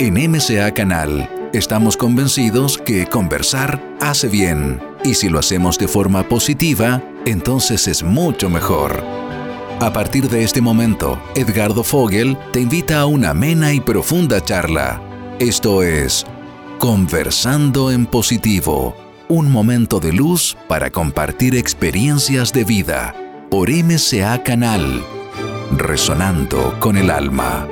En MCA Canal estamos convencidos que conversar hace bien y si lo hacemos de forma positiva, entonces es mucho mejor. A partir de este momento, Edgardo Fogel te invita a una amena y profunda charla. Esto es Conversando en Positivo, un momento de luz para compartir experiencias de vida por MCA Canal, resonando con el alma.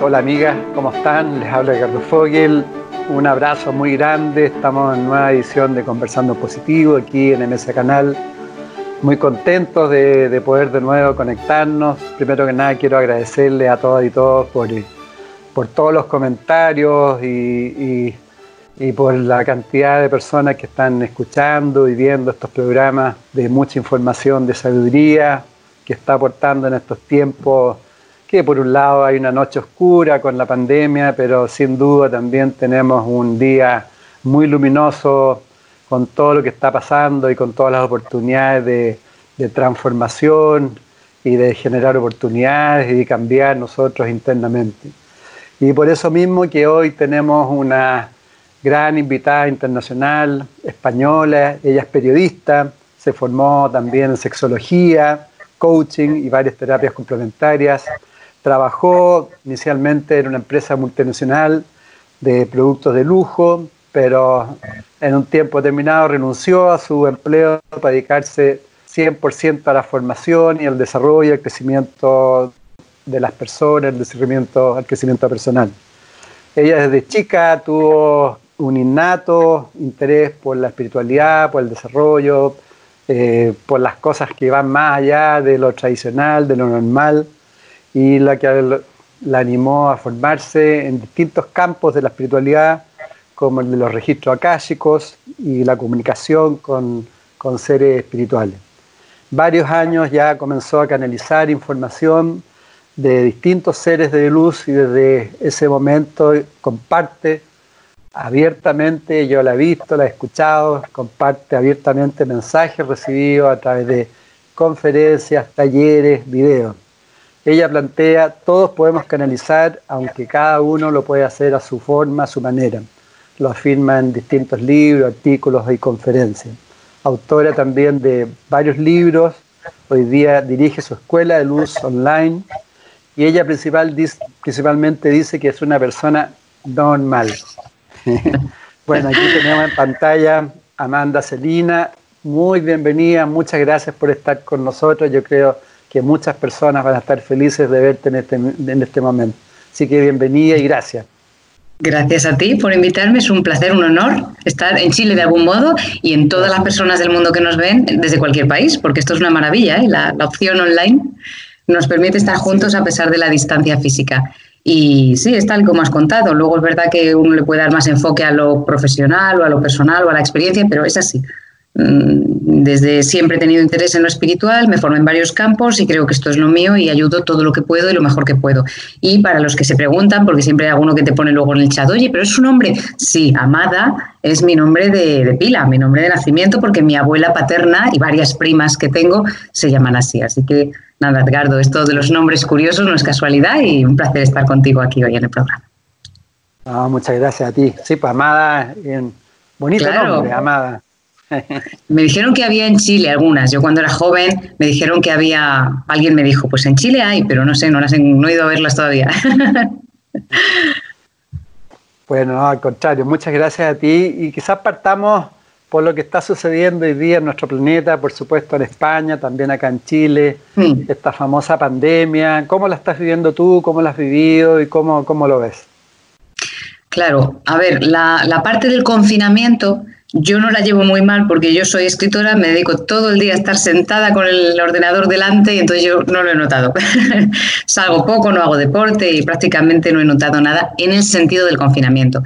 Hola amigas, ¿cómo están? Les habla Ricardo Fogel. Un abrazo muy grande. Estamos en nueva edición de Conversando Positivo aquí en ese canal. Muy contentos de, poder de nuevo conectarnos. Primero que nada quiero agradecerle a todas y todos por, por todos los comentarios y, y por la cantidad de personas que están escuchando y viendo estos programas de mucha información, de sabiduría que está aportando en estos tiempos que por un lado hay una noche oscura con la pandemia, pero sin duda también tenemos un día muy luminoso con todo lo que está pasando y con todas las oportunidades de, transformación y de generar oportunidades y de cambiar nosotros internamente. Y por eso mismo que hoy tenemos una gran invitada internacional española, ella es periodista, se formó también en sexología, coaching y varias terapias complementarias Trabajó inicialmente en una empresa multinacional de productos de lujo, pero en un tiempo determinado renunció a su empleo para dedicarse 100% a la formación y al desarrollo y al crecimiento de las personas, el crecimiento, al crecimiento personal. Ella desde chica tuvo un innato interés por la espiritualidad, por el desarrollo, eh, por las cosas que van más allá de lo tradicional, de lo normal y la que la animó a formarse en distintos campos de la espiritualidad, como el de los registros akáshicos y la comunicación con, con seres espirituales. Varios años ya comenzó a canalizar información de distintos seres de luz y desde ese momento comparte abiertamente, yo la he visto, la he escuchado, comparte abiertamente mensajes recibidos a través de conferencias, talleres, videos. Ella plantea, todos podemos canalizar, aunque cada uno lo puede hacer a su forma, a su manera. Lo afirma en distintos libros, artículos y conferencias. Autora también de varios libros, hoy día dirige su escuela de luz online y ella principal, principalmente dice que es una persona normal. bueno, aquí tenemos en pantalla Amanda Celina. Muy bienvenida, muchas gracias por estar con nosotros. Yo creo que muchas personas van a estar felices de verte en este, en este momento. Así que bienvenida y gracias. Gracias a ti por invitarme, es un placer, un honor estar en Chile de algún modo y en todas las personas del mundo que nos ven desde cualquier país, porque esto es una maravilla, ¿eh? la, la opción online nos permite estar juntos a pesar de la distancia física. Y sí, es tal como has contado. Luego es verdad que uno le puede dar más enfoque a lo profesional o a lo personal o a la experiencia, pero es así. Mm, desde siempre he tenido interés en lo espiritual, me formé en varios campos y creo que esto es lo mío y ayudo todo lo que puedo y lo mejor que puedo. Y para los que se preguntan, porque siempre hay alguno que te pone luego en el chat, oye, pero es su nombre. Sí, Amada es mi nombre de, pila, mi nombre de nacimiento, porque mi abuela paterna y varias primas que tengo se llaman así. Así que nada, Edgardo, esto de los nombres curiosos no es casualidad y un placer estar contigo aquí hoy en el programa. muchas gracias a ti. Sí, pues Amada, bonito nombre, Amada. Me dijeron que había en Chile algunas. Yo cuando era joven me dijeron que había, alguien me dijo, pues en Chile hay, pero no sé, no, las he, no he ido a verlas todavía. Bueno, al contrario, muchas gracias a ti y quizás partamos por lo que está sucediendo hoy día en nuestro planeta, por supuesto en España, también acá en Chile, esta famosa pandemia. ¿Cómo la estás viviendo tú? ¿Cómo la has vivido y cómo, cómo lo ves? Claro, a ver, la, la parte del confinamiento yo no la llevo muy mal porque yo soy escritora, me dedico todo el día a estar sentada con el ordenador delante y entonces yo no lo he notado. Salgo poco, no hago deporte y prácticamente no he notado nada en el sentido del confinamiento.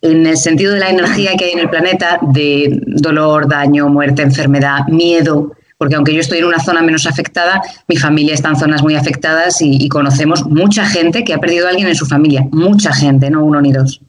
En el sentido de la energía que hay en el planeta, de dolor, daño, muerte, enfermedad, miedo, porque aunque yo estoy en una zona menos afectada, mi familia está en zonas muy afectadas y, conocemos mucha gente que ha perdido a alguien en su familia, mucha gente, no uno ni dos.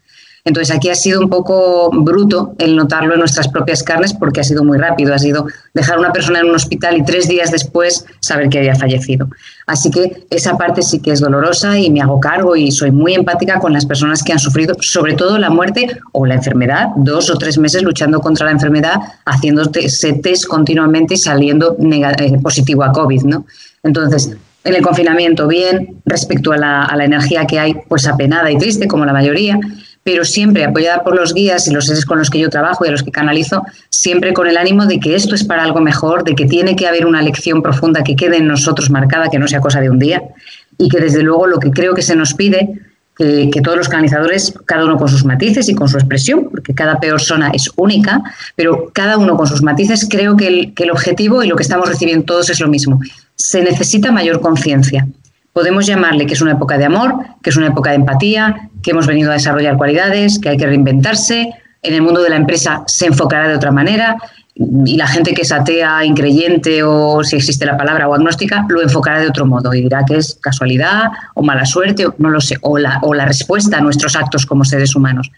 Entonces aquí ha sido un poco bruto el notarlo en nuestras propias carnes porque ha sido muy rápido, ha sido dejar a una persona en un hospital y tres días después saber que había fallecido. Así que esa parte sí que es dolorosa y me hago cargo y soy muy empática con las personas que han sufrido sobre todo la muerte o la enfermedad, dos o tres meses luchando contra la enfermedad, haciendo test continuamente y saliendo eh, positivo a COVID, ¿no? Entonces, en el confinamiento bien, respecto a la energía que hay, pues apenada y triste, como la mayoría, pero siempre apoyada por los guías y los seres con los que yo trabajo y a los que canalizo, siempre con el ánimo de que esto es para algo mejor, de que tiene que haber una lección profunda que quede en nosotros marcada, que no sea cosa de un día, y que desde luego lo que creo que se nos pide, que, todos los canalizadores, cada uno con sus matices y con su expresión, porque cada persona es única, pero cada uno con sus matices, creo que el, objetivo y lo que estamos recibiendo todos es lo mismo. Se necesita mayor conciencia podemos llamarle que es una época de amor, que es una época de empatía, que hemos venido a desarrollar cualidades, que hay que reinventarse. En el mundo de la empresa se enfocará de otra manera y la gente que es atea, increyente o si existe la palabra o agnóstica, lo enfocará de otro modo y dirá que es casualidad o mala suerte, o no lo sé, o la, o la respuesta a nuestros actos como seres humanos.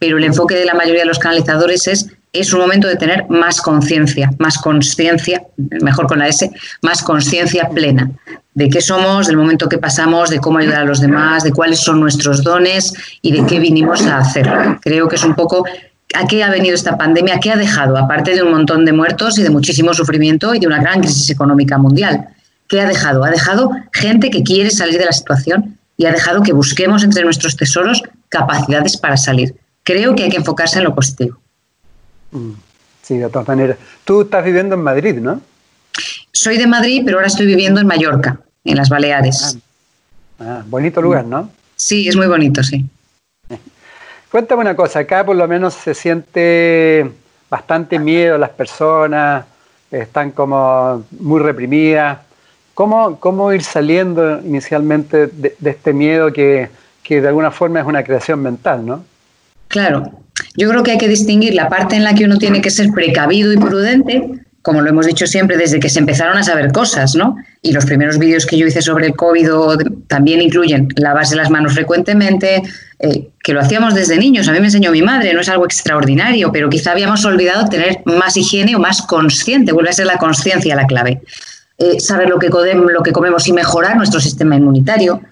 Pero el enfoque de la mayoría de los canalizadores es es un momento de tener más conciencia, más conciencia, mejor con la S, más conciencia plena de qué somos, del momento que pasamos, de cómo ayudar a los demás, de cuáles son nuestros dones y de qué vinimos a hacer. Creo que es un poco a qué ha venido esta pandemia, qué ha dejado, aparte de un montón de muertos y de muchísimo sufrimiento y de una gran crisis económica mundial. ¿Qué ha dejado? Ha dejado gente que quiere salir de la situación y ha dejado que busquemos entre nuestros tesoros capacidades para salir. Creo que hay que enfocarse en lo positivo. Mm, sí, de todas maneras. Tú estás viviendo en Madrid, ¿no? Soy de Madrid, pero ahora estoy viviendo en Mallorca, en las Baleares. Ah, ah bonito lugar, ¿no? Sí, es muy bonito, sí. Cuéntame una cosa, acá por lo menos se siente bastante miedo las personas, están como muy reprimidas. ¿Cómo, cómo ir saliendo inicialmente de, este miedo que, que de alguna forma es una creación mental, ¿no? Claro, yo creo que hay que distinguir la parte en la que uno tiene que ser precavido y prudente, como lo hemos dicho siempre desde que se empezaron a saber cosas, ¿no? Y los primeros vídeos que yo hice sobre el COVID también incluyen lavarse las manos frecuentemente, eh, que lo hacíamos desde niños. A mí me enseñó mi madre, no es algo extraordinario, pero quizá habíamos olvidado tener más higiene o más consciente, vuelve a ser la conciencia la clave. Eh, saber lo que, lo que comemos y mejorar nuestro sistema inmunitario,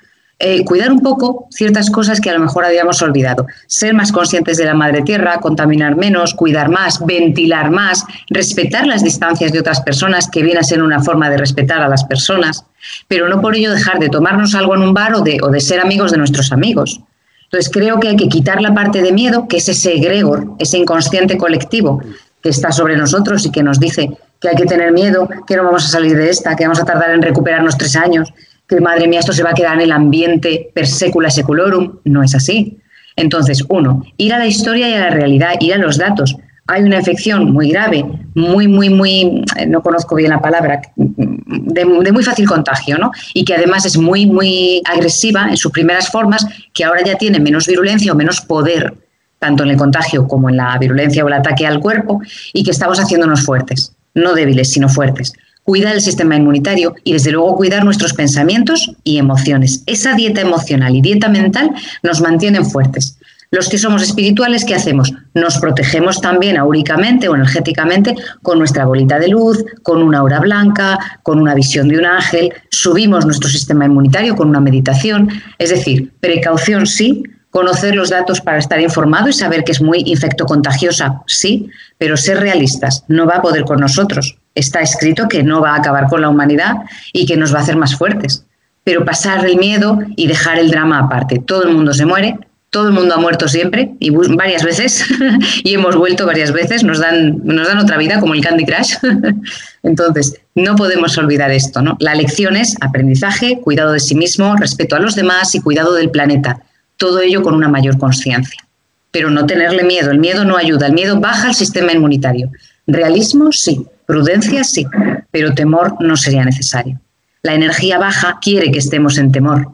eh, cuidar un poco ciertas cosas que a lo mejor habíamos olvidado. Ser más conscientes de la madre tierra, contaminar menos, cuidar más, ventilar más, respetar las distancias de otras personas, que viene a ser una forma de respetar a las personas, pero no por ello dejar de tomarnos algo en un bar o de, o de ser amigos de nuestros amigos. Entonces creo que hay que quitar la parte de miedo, que es ese egregor, ese inconsciente colectivo que está sobre nosotros y que nos dice que hay que tener miedo, que no vamos a salir de esta, que vamos a tardar en recuperarnos tres años, que madre mía, esto se va a quedar en el ambiente per secula seculorum. No es así. Entonces, uno, ir a la historia y a la realidad, ir a los datos. Hay una infección muy grave, muy, muy, muy, eh, no conozco bien la palabra, de, muy fácil contagio, ¿no? Y que además es muy, muy agresiva en sus primeras formas, que ahora ya tiene menos virulencia o menos poder, tanto en el contagio como en la virulencia o el ataque al cuerpo, y que estamos haciéndonos fuertes, no débiles, sino fuertes cuidar el sistema inmunitario y desde luego cuidar nuestros pensamientos y emociones. Esa dieta emocional y dieta mental nos mantienen fuertes. Los que somos espirituales, ¿qué hacemos? Nos protegemos también aúricamente o energéticamente con nuestra bolita de luz, con una aura blanca, con una visión de un ángel, subimos nuestro sistema inmunitario con una meditación. Es decir, precaución sí, conocer los datos para estar informado y saber que es muy infecto contagiosa, sí, pero ser realistas, no va a poder con nosotros está escrito que no va a acabar con la humanidad y que nos va a hacer más fuertes. Pero pasar el miedo y dejar el drama aparte. Todo el mundo se muere, todo el mundo ha muerto siempre y varias veces y hemos vuelto varias veces, nos dan, nos dan otra vida como el Candy Crush. Entonces, no podemos olvidar esto, ¿no? La lección es aprendizaje, cuidado de sí mismo, respeto a los demás y cuidado del planeta. Todo ello con una mayor conciencia. Pero no tenerle miedo, el miedo no ayuda, el miedo baja el sistema inmunitario. Realismo, sí, Prudencia sí, pero temor no sería necesario. La energía baja quiere que estemos en temor,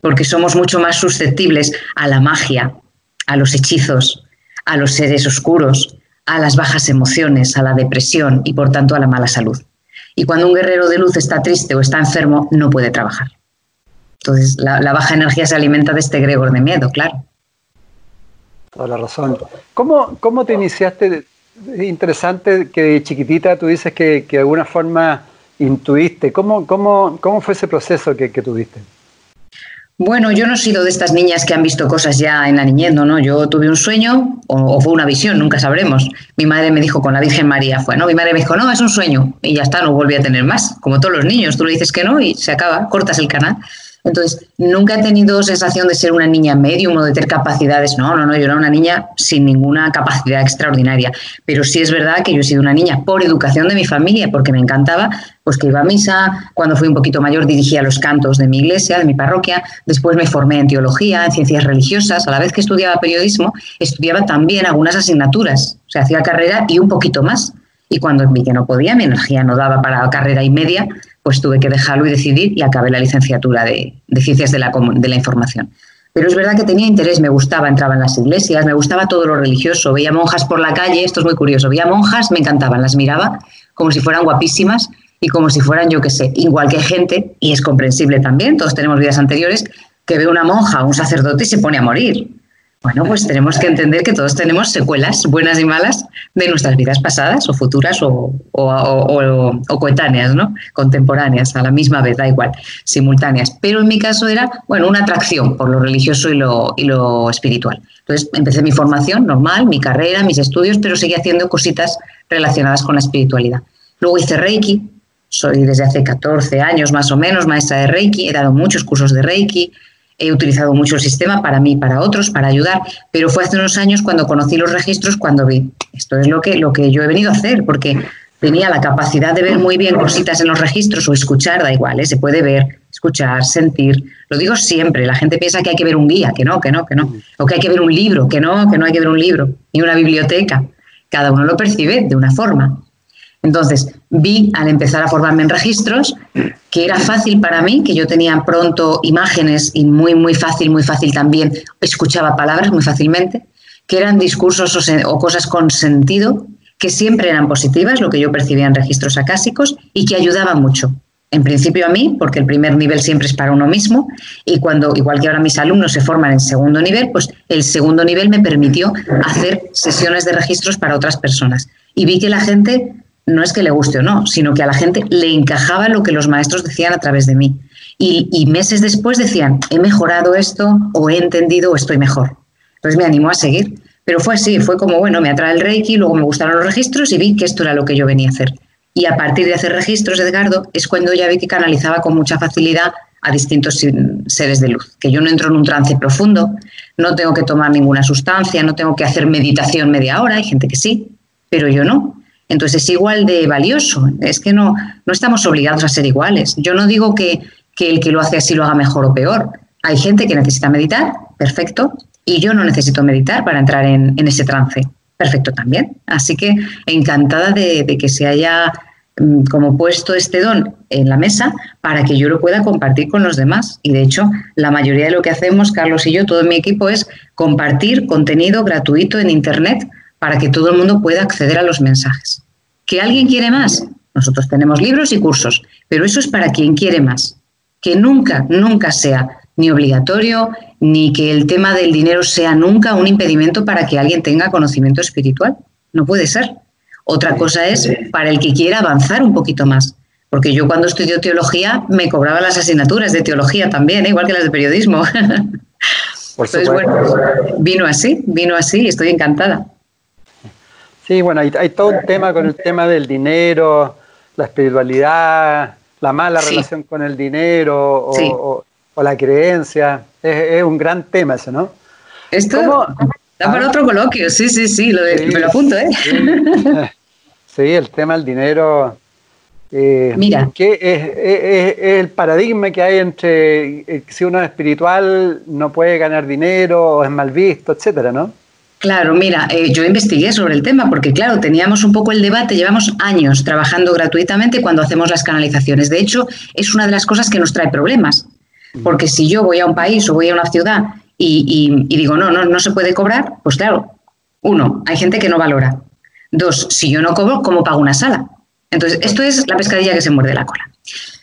porque somos mucho más susceptibles a la magia, a los hechizos, a los seres oscuros, a las bajas emociones, a la depresión y por tanto a la mala salud. Y cuando un guerrero de luz está triste o está enfermo, no puede trabajar. Entonces, la, baja energía se alimenta de este gregor de miedo, claro. Toda la razón. ¿Cómo, cómo te iniciaste? Es interesante que chiquitita tú dices que, que de alguna forma intuiste. ¿Cómo, cómo, cómo fue ese proceso que, tuviste? Bueno, yo no he sido de estas niñas que han visto cosas ya en la niñez, ¿no? Yo tuve un sueño o, fue una visión, nunca sabremos. Mi madre me dijo con la Virgen María, fue, ¿no? Mi madre me dijo, no, es un sueño y ya está, no volví a tener más. Como todos los niños, tú le dices que no y se acaba, cortas el canal. Entonces, nunca he tenido sensación de ser una niña medium o de tener capacidades. No, no, no, yo era una niña sin ninguna capacidad extraordinaria. Pero sí es verdad que yo he sido una niña por educación de mi familia, porque me encantaba, pues que iba a misa. Cuando fui un poquito mayor dirigía los cantos de mi iglesia, de mi parroquia. Después me formé en teología, en ciencias religiosas. A la vez que estudiaba periodismo, estudiaba también algunas asignaturas. O sea, hacía carrera y un poquito más. Y cuando vi que no podía, mi energía no daba para carrera y media, pues tuve que dejarlo y decidir y acabé la licenciatura de, Ciencias de la, de la Información. Pero es verdad que tenía interés, me gustaba, entraba en las iglesias, me gustaba todo lo religioso, veía monjas por la calle, esto es muy curioso, veía monjas, me encantaban, las miraba como si fueran guapísimas y como si fueran, yo qué sé, igual que gente, y es comprensible también, todos tenemos vidas anteriores, que ve una monja o un sacerdote y se pone a morir. Bueno, pues tenemos que entender que todos tenemos secuelas, buenas y malas, de nuestras vidas pasadas o futuras o, coetáneas, ¿no? Contemporáneas, a la misma vez, da igual, simultáneas. Pero en mi caso era, bueno, una atracción por lo religioso y lo, y lo espiritual. Entonces empecé mi formación normal, mi carrera, mis estudios, pero seguí haciendo cositas relacionadas con la espiritualidad. Luego hice Reiki, soy desde hace 14 años más o menos maestra de Reiki, he dado muchos cursos de Reiki, he utilizado mucho el sistema para mí, para otros, para ayudar, pero fue hace unos años cuando conocí los registros, cuando vi, esto es lo que, lo que yo he venido a hacer, porque tenía la capacidad de ver muy bien cositas en los registros o escuchar, da igual, ¿eh? se puede ver, escuchar, sentir. Lo digo siempre, la gente piensa que hay que ver un guía, que no, que no, que no. O que hay que ver un libro, que no, que no hay que ver un libro, ni una biblioteca. Cada uno lo percibe de una forma. Entonces, vi al empezar a formarme en registros que era fácil para mí, que yo tenía pronto imágenes y muy, muy fácil, muy fácil también, escuchaba palabras muy fácilmente, que eran discursos o, cosas con sentido, que siempre eran positivas, lo que yo percibía en registros acásicos, y que ayudaban mucho. En principio a mí, porque el primer nivel siempre es para uno mismo, y cuando, igual que ahora mis alumnos se forman en segundo nivel, pues el segundo nivel me permitió hacer sesiones de registros para otras personas. Y vi que la gente no es que le guste o no, sino que a la gente le encajaba lo que los maestros decían a través de mí. Y, meses después decían, he mejorado esto o he entendido o estoy mejor. Entonces me animó a seguir. Pero fue así, fue como, bueno, me atrae el Reiki, luego me gustaron los registros y vi que esto era lo que yo venía a hacer. Y a partir de hacer registros, Edgardo, es cuando ya vi que canalizaba con mucha facilidad a distintos seres de luz, que yo no entro en un trance profundo, no tengo que tomar ninguna sustancia, no tengo que hacer meditación media hora, hay gente que sí, pero yo no. Entonces es igual de valioso. Es que no, no estamos obligados a ser iguales. Yo no digo que, el que lo hace así lo haga mejor o peor. Hay gente que necesita meditar, perfecto, y yo no necesito meditar para entrar en, ese trance, perfecto también. Así que encantada de, de, que se haya mm, como puesto este don en la mesa para que yo lo pueda compartir con los demás. Y de hecho, la mayoría de lo que hacemos, Carlos y yo, todo mi equipo, es compartir contenido gratuito en Internet para que todo el mundo pueda acceder a los mensajes. ¿Que alguien quiere más? Nosotros tenemos libros y cursos, pero eso es para quien quiere más. Que nunca, nunca sea ni obligatorio, ni que el tema del dinero sea nunca un impedimento para que alguien tenga conocimiento espiritual. No puede ser. Otra cosa es para el que quiera avanzar un poquito más. Porque yo cuando estudió teología me cobraba las asignaturas de teología también, ¿eh? igual que las de periodismo. Por Entonces, bueno, vino así, vino así y estoy encantada. Sí, bueno, hay, todo un tema con el tema del dinero, la espiritualidad, la mala relación con el dinero o, la creencia. Es, un gran tema eso, ¿no? Esto da para ¿Ah? otro coloquio, sí, sí, sí, lo me lo apunto, ¿eh? Sí, el tema del dinero. Eh, Mira. Que es, el paradigma que hay entre eh, si uno es espiritual no puede ganar dinero o es mal visto, etcétera, ¿no? Claro, mira, eh, yo investigué sobre el tema porque, claro, teníamos un poco el debate, llevamos años trabajando gratuitamente cuando hacemos las canalizaciones. De hecho, es una de las cosas que nos trae problemas, porque si yo voy a un país o voy a una ciudad y, digo, no, no, no se puede cobrar, pues claro, uno, hay gente que no valora. Dos, si yo no cobro, ¿cómo pago una sala? Entonces, esto es la pescadilla que se muerde la cola.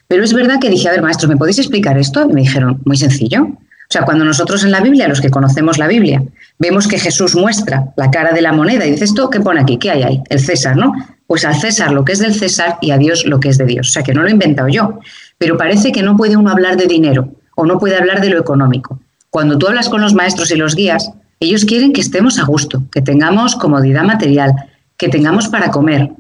Pero es verdad que dije, a ver, maestros, ¿me podéis explicar esto? Y me dijeron, muy sencillo. O sea, cuando nosotros en la Biblia, los que conocemos la Biblia, vemos que Jesús muestra la cara de la moneda y dice esto, ¿qué pone aquí? ¿Qué hay ahí? El César, ¿no? Pues al César lo que es del César y a Dios lo que es de Dios. O sea, que no lo he inventado yo. Pero parece que no puede uno hablar de dinero o no puede hablar de lo económico. Cuando tú hablas con los maestros y los guías, ellos quieren que estemos a gusto, que tengamos comodidad material, que tengamos para comer.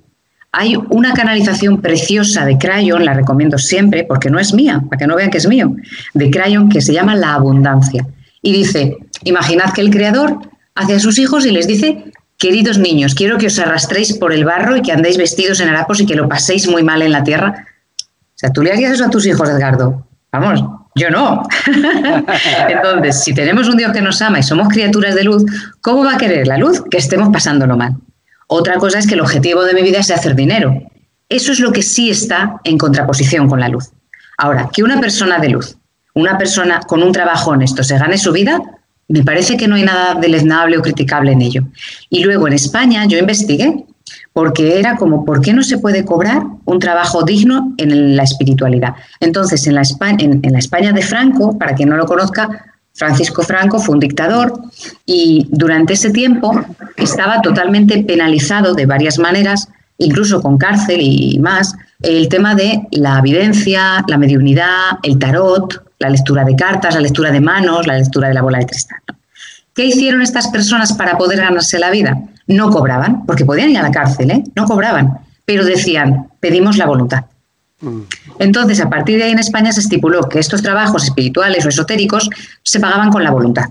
Hay una canalización preciosa de Crayon, la recomiendo siempre porque no es mía, para que no vean que es mío, de Crayon que se llama La Abundancia. Y dice, imaginad que el creador hace a sus hijos y les dice, queridos niños, quiero que os arrastréis por el barro y que andéis vestidos en harapos y que lo paséis muy mal en la tierra. O sea, ¿tú le harías eso a tus hijos, Edgardo? Vamos, yo no. Entonces, si tenemos un Dios que nos ama y somos criaturas de luz, ¿cómo va a querer la luz que estemos pasándolo mal? Otra cosa es que el objetivo de mi vida es hacer dinero. Eso es lo que sí está en contraposición con la luz. Ahora, que una persona de luz, una persona con un trabajo honesto se gane su vida, me parece que no hay nada deleznable o criticable en ello. Y luego en España yo investigué porque era como, ¿por qué no se puede cobrar un trabajo digno en la espiritualidad? Entonces, en la España, en, la España de Franco, para quien no lo conozca, Francisco Franco fue un dictador y durante ese tiempo estaba totalmente penalizado de varias maneras, incluso con cárcel y más, el tema de la evidencia, la mediunidad, el tarot, la lectura de cartas, la lectura de manos, la lectura de la bola de cristal. ¿Qué hicieron estas personas para poder ganarse la vida? No cobraban, porque podían ir a la cárcel, ¿eh? no cobraban, pero decían, pedimos la voluntad. Entonces, a partir de ahí en España se estipuló que estos trabajos espirituales o esotéricos se pagaban con la voluntad.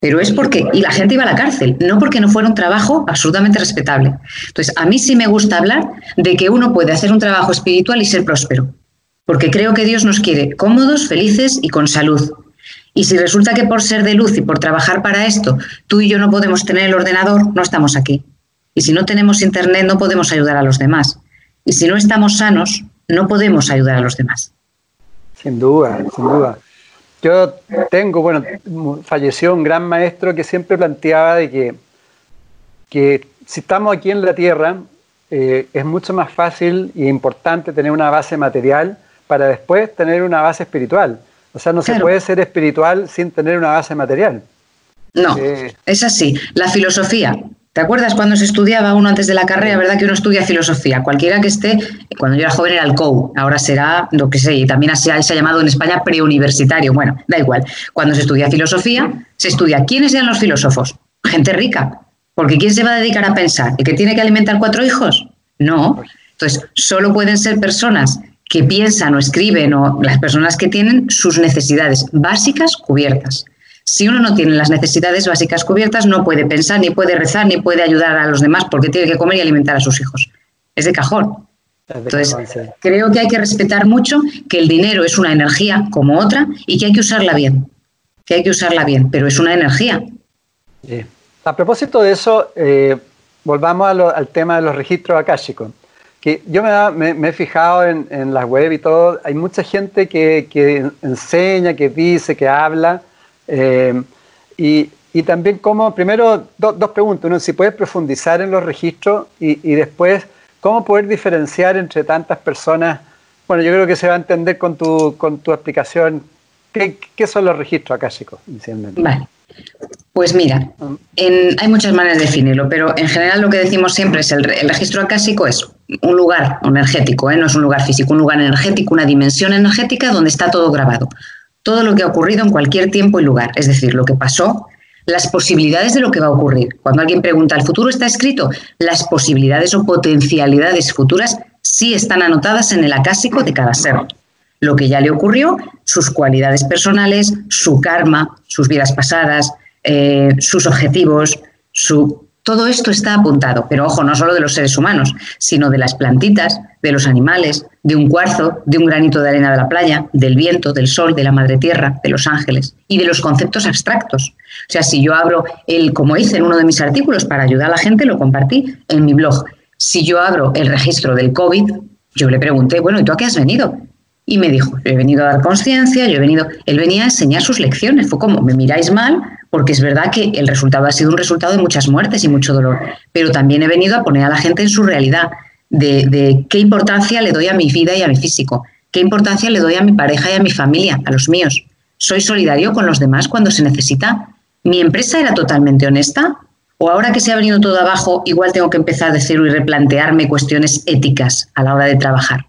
Pero es porque, y la gente iba a la cárcel, no porque no fuera un trabajo absolutamente respetable. Entonces, a mí sí me gusta hablar de que uno puede hacer un trabajo espiritual y ser próspero, porque creo que Dios nos quiere cómodos, felices y con salud. Y si resulta que por ser de luz y por trabajar para esto, tú y yo no podemos tener el ordenador, no estamos aquí. Y si no tenemos internet, no podemos ayudar a los demás. Y si no estamos sanos, no podemos ayudar a los demás. Sin duda, sin duda. Yo tengo, bueno, falleció un gran maestro que siempre planteaba de que, que si estamos aquí en la Tierra, eh, es mucho más fácil y importante tener una base material para después tener una base espiritual. O sea, no se puede ser espiritual sin tener una base material. No, eh, es así. La filosofía, ¿Te acuerdas cuando se estudiaba uno antes de la carrera? ¿Verdad que uno estudia filosofía? Cualquiera que esté, cuando yo era joven era el COU, ahora será lo que sé, y también se ha, se ha llamado en España preuniversitario. Bueno, da igual. Cuando se estudia filosofía, se estudia quiénes eran los filósofos. Gente rica. Porque ¿quién se va a dedicar a pensar? ¿El que tiene que alimentar cuatro hijos? No. Entonces, solo pueden ser personas que piensan o escriben o las personas que tienen sus necesidades básicas cubiertas. Si uno no tiene las necesidades básicas cubiertas, no puede pensar, ni puede rezar, ni puede ayudar a los demás porque tiene que comer y alimentar a sus hijos. Es de cajón. Entonces, creo que hay que respetar mucho que el dinero es una energía como otra y que hay que usarla bien. Que hay que usarla bien, pero es una energía. A propósito de eso, eh, volvamos al tema de los registros akáshicos. Que yo me, he fijado en, en, las web y todo, hay mucha gente que, que enseña, que dice, que habla, eh, y, y, también cómo, primero, dos preguntas. Uno, si puedes profundizar en los registros y, y, después, cómo poder diferenciar entre tantas personas. Bueno, yo creo que se va a entender con tu, con tu explicación qué, qué son los registros akáshicos inicialmente. Vale. Pues mira, hay muchas maneras de definirlo, pero en general lo que decimos siempre es el, el registro acásico es un lugar energético, ¿eh? no es un lugar físico, un lugar energético, una dimensión energética donde está todo grabado todo lo que ha ocurrido en cualquier tiempo y lugar, es decir, lo que pasó, las posibilidades de lo que va a ocurrir. Cuando alguien pregunta, ¿el futuro está escrito? Las posibilidades o potencialidades futuras sí están anotadas en el acásico de cada ser. Lo que ya le ocurrió, sus cualidades personales, su karma, sus vidas pasadas, eh, sus objetivos, su todo esto está apuntado, pero ojo, no solo de los seres humanos, sino de las plantitas, de los animales, de un cuarzo, de un granito de arena de la playa, del viento, del sol, de la madre tierra, de los ángeles y de los conceptos abstractos. O sea, si yo abro el, como hice en uno de mis artículos para ayudar a la gente, lo compartí en mi blog. Si yo abro el registro del COVID, yo le pregunté, bueno, ¿y tú a qué has venido? Y me dijo, yo he venido a dar conciencia, yo he venido, él venía a enseñar sus lecciones, fue como, me miráis mal, porque es verdad que el resultado ha sido un resultado de muchas muertes y mucho dolor, pero también he venido a poner a la gente en su realidad, de, qué importancia le doy a mi vida y a mi físico, qué importancia le doy a mi pareja y a mi familia, a los míos. ¿Soy solidario con los demás cuando se necesita? ¿Mi empresa era totalmente honesta? ¿O ahora que se ha venido todo abajo, igual tengo que empezar de cero y replantearme cuestiones éticas a la hora de trabajar?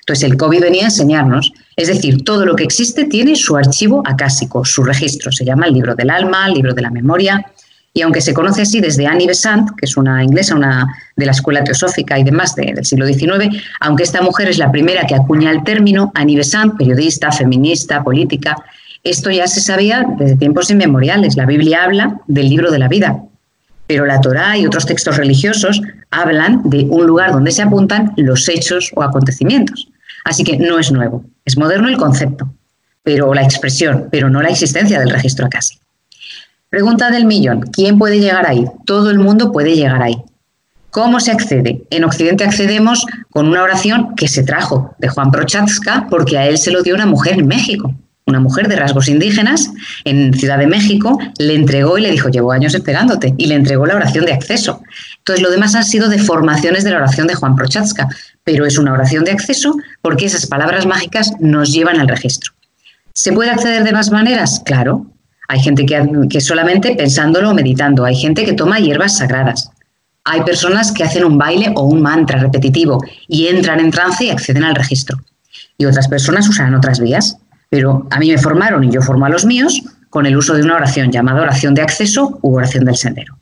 Entonces, el COVID venía a enseñarnos, es decir, todo lo que existe tiene su archivo acásico, su registro. Se llama el libro del alma, el libro de la memoria. Y aunque se conoce así desde Annie Besant, que es una inglesa, una de la escuela teosófica y demás del siglo XIX, aunque esta mujer es la primera que acuña el término, Annie Besant, periodista, feminista, política, esto ya se sabía desde tiempos inmemoriales. La Biblia habla del libro de la vida, pero la Torá y otros textos religiosos hablan de un lugar donde se apuntan los hechos o acontecimientos. Así que no es nuevo, es moderno el concepto, pero la expresión, pero no la existencia del registro acásico. Pregunta del millón, ¿quién puede llegar ahí? Todo el mundo puede llegar ahí. ¿Cómo se accede? En Occidente accedemos con una oración que se trajo de Juan Prochatzka porque a él se lo dio una mujer en México una mujer de rasgos indígenas en Ciudad de México, le entregó y le dijo, llevo años esperándote, y le entregó la oración de acceso. Entonces, lo demás han sido deformaciones de la oración de Juan Prochatzka, pero es una oración de acceso porque esas palabras mágicas nos llevan al registro. ¿Se puede acceder de más maneras? Claro. Hay gente que, que solamente pensándolo o meditando, hay gente que toma hierbas sagradas, hay personas que hacen un baile o un mantra repetitivo y entran en trance y acceden al registro. Y otras personas usan otras vías. Pero a mí me formaron y yo formo a los míos con el uso de una oración llamada oración de acceso u oración del sendero.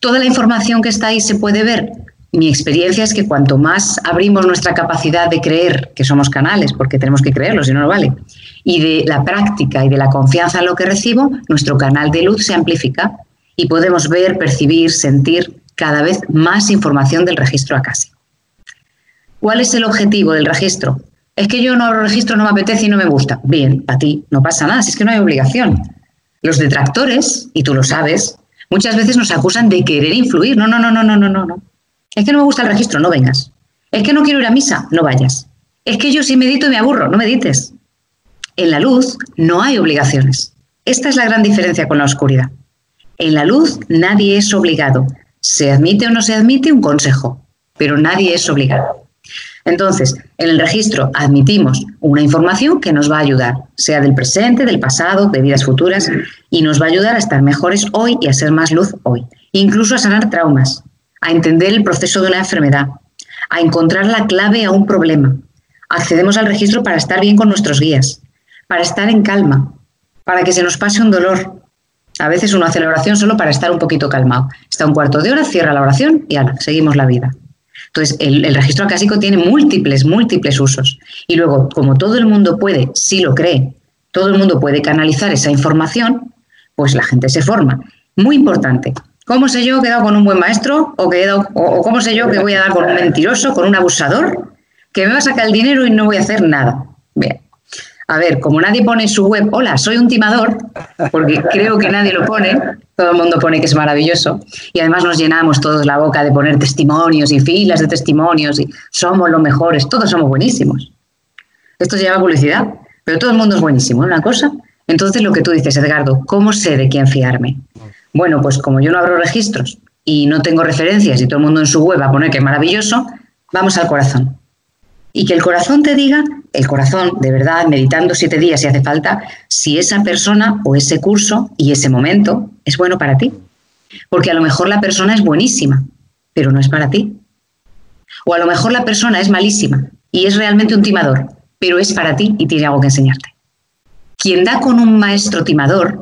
Toda la información que está ahí se puede ver. Mi experiencia es que cuanto más abrimos nuestra capacidad de creer que somos canales, porque tenemos que creerlo, si no, no vale, y de la práctica y de la confianza en lo que recibo, nuestro canal de luz se amplifica y podemos ver, percibir, sentir cada vez más información del registro acásico. ¿Cuál es el objetivo del registro? Es que yo no lo registro, no me apetece y no me gusta. Bien, a ti no pasa nada, si es que no hay obligación. Los detractores, y tú lo sabes, muchas veces nos acusan de querer influir. No, no, no, no, no, no, no. Es que no me gusta el registro, no vengas. Es que no quiero ir a misa, no vayas. Es que yo si medito me aburro, no medites. En la luz no hay obligaciones. Esta es la gran diferencia con la oscuridad. En la luz nadie es obligado. Se admite o no se admite un consejo, pero nadie es obligado. Entonces, en el registro admitimos una información que nos va a ayudar, sea del presente, del pasado, de vidas futuras, y nos va a ayudar a estar mejores hoy y a ser más luz hoy, incluso a sanar traumas, a entender el proceso de una enfermedad, a encontrar la clave a un problema. Accedemos al registro para estar bien con nuestros guías, para estar en calma, para que se nos pase un dolor. A veces la oración solo para estar un poquito calmado. Está un cuarto de hora, cierra la oración y ahora seguimos la vida. Entonces, el, registro acásico tiene múltiples, múltiples usos. Y luego, como todo el mundo puede, si lo cree, todo el mundo puede canalizar esa información, pues la gente se forma. Muy importante. ¿Cómo sé yo que he dado con un buen maestro o, que o cómo sé yo que voy a dar con un mentiroso, con un abusador, que me va a sacar el dinero y no voy a hacer nada? A ver, como nadie pone en su web, hola, soy un timador, porque creo que nadie lo pone, todo el mundo pone que es maravilloso, y además nos llenamos todos la boca de poner testimonios y filas de testimonios, y somos los mejores, todos somos buenísimos. Esto se llama publicidad, pero todo el mundo es buenísimo, ¿una cosa? Entonces lo que tú dices, Edgardo, ¿cómo sé de quién fiarme? Bueno, pues como yo no abro registros y no tengo referencias y todo el mundo en su web va a poner que es maravilloso, vamos al corazón y que el corazón te diga, el corazón de verdad, meditando siete días si hace falta, si esa persona o ese curso y ese momento es bueno para ti. Porque a lo mejor la persona es buenísima, pero no es para ti. O a lo mejor la persona es malísima y es realmente un timador, pero es para ti y tiene algo que enseñarte. Quien da con un maestro timador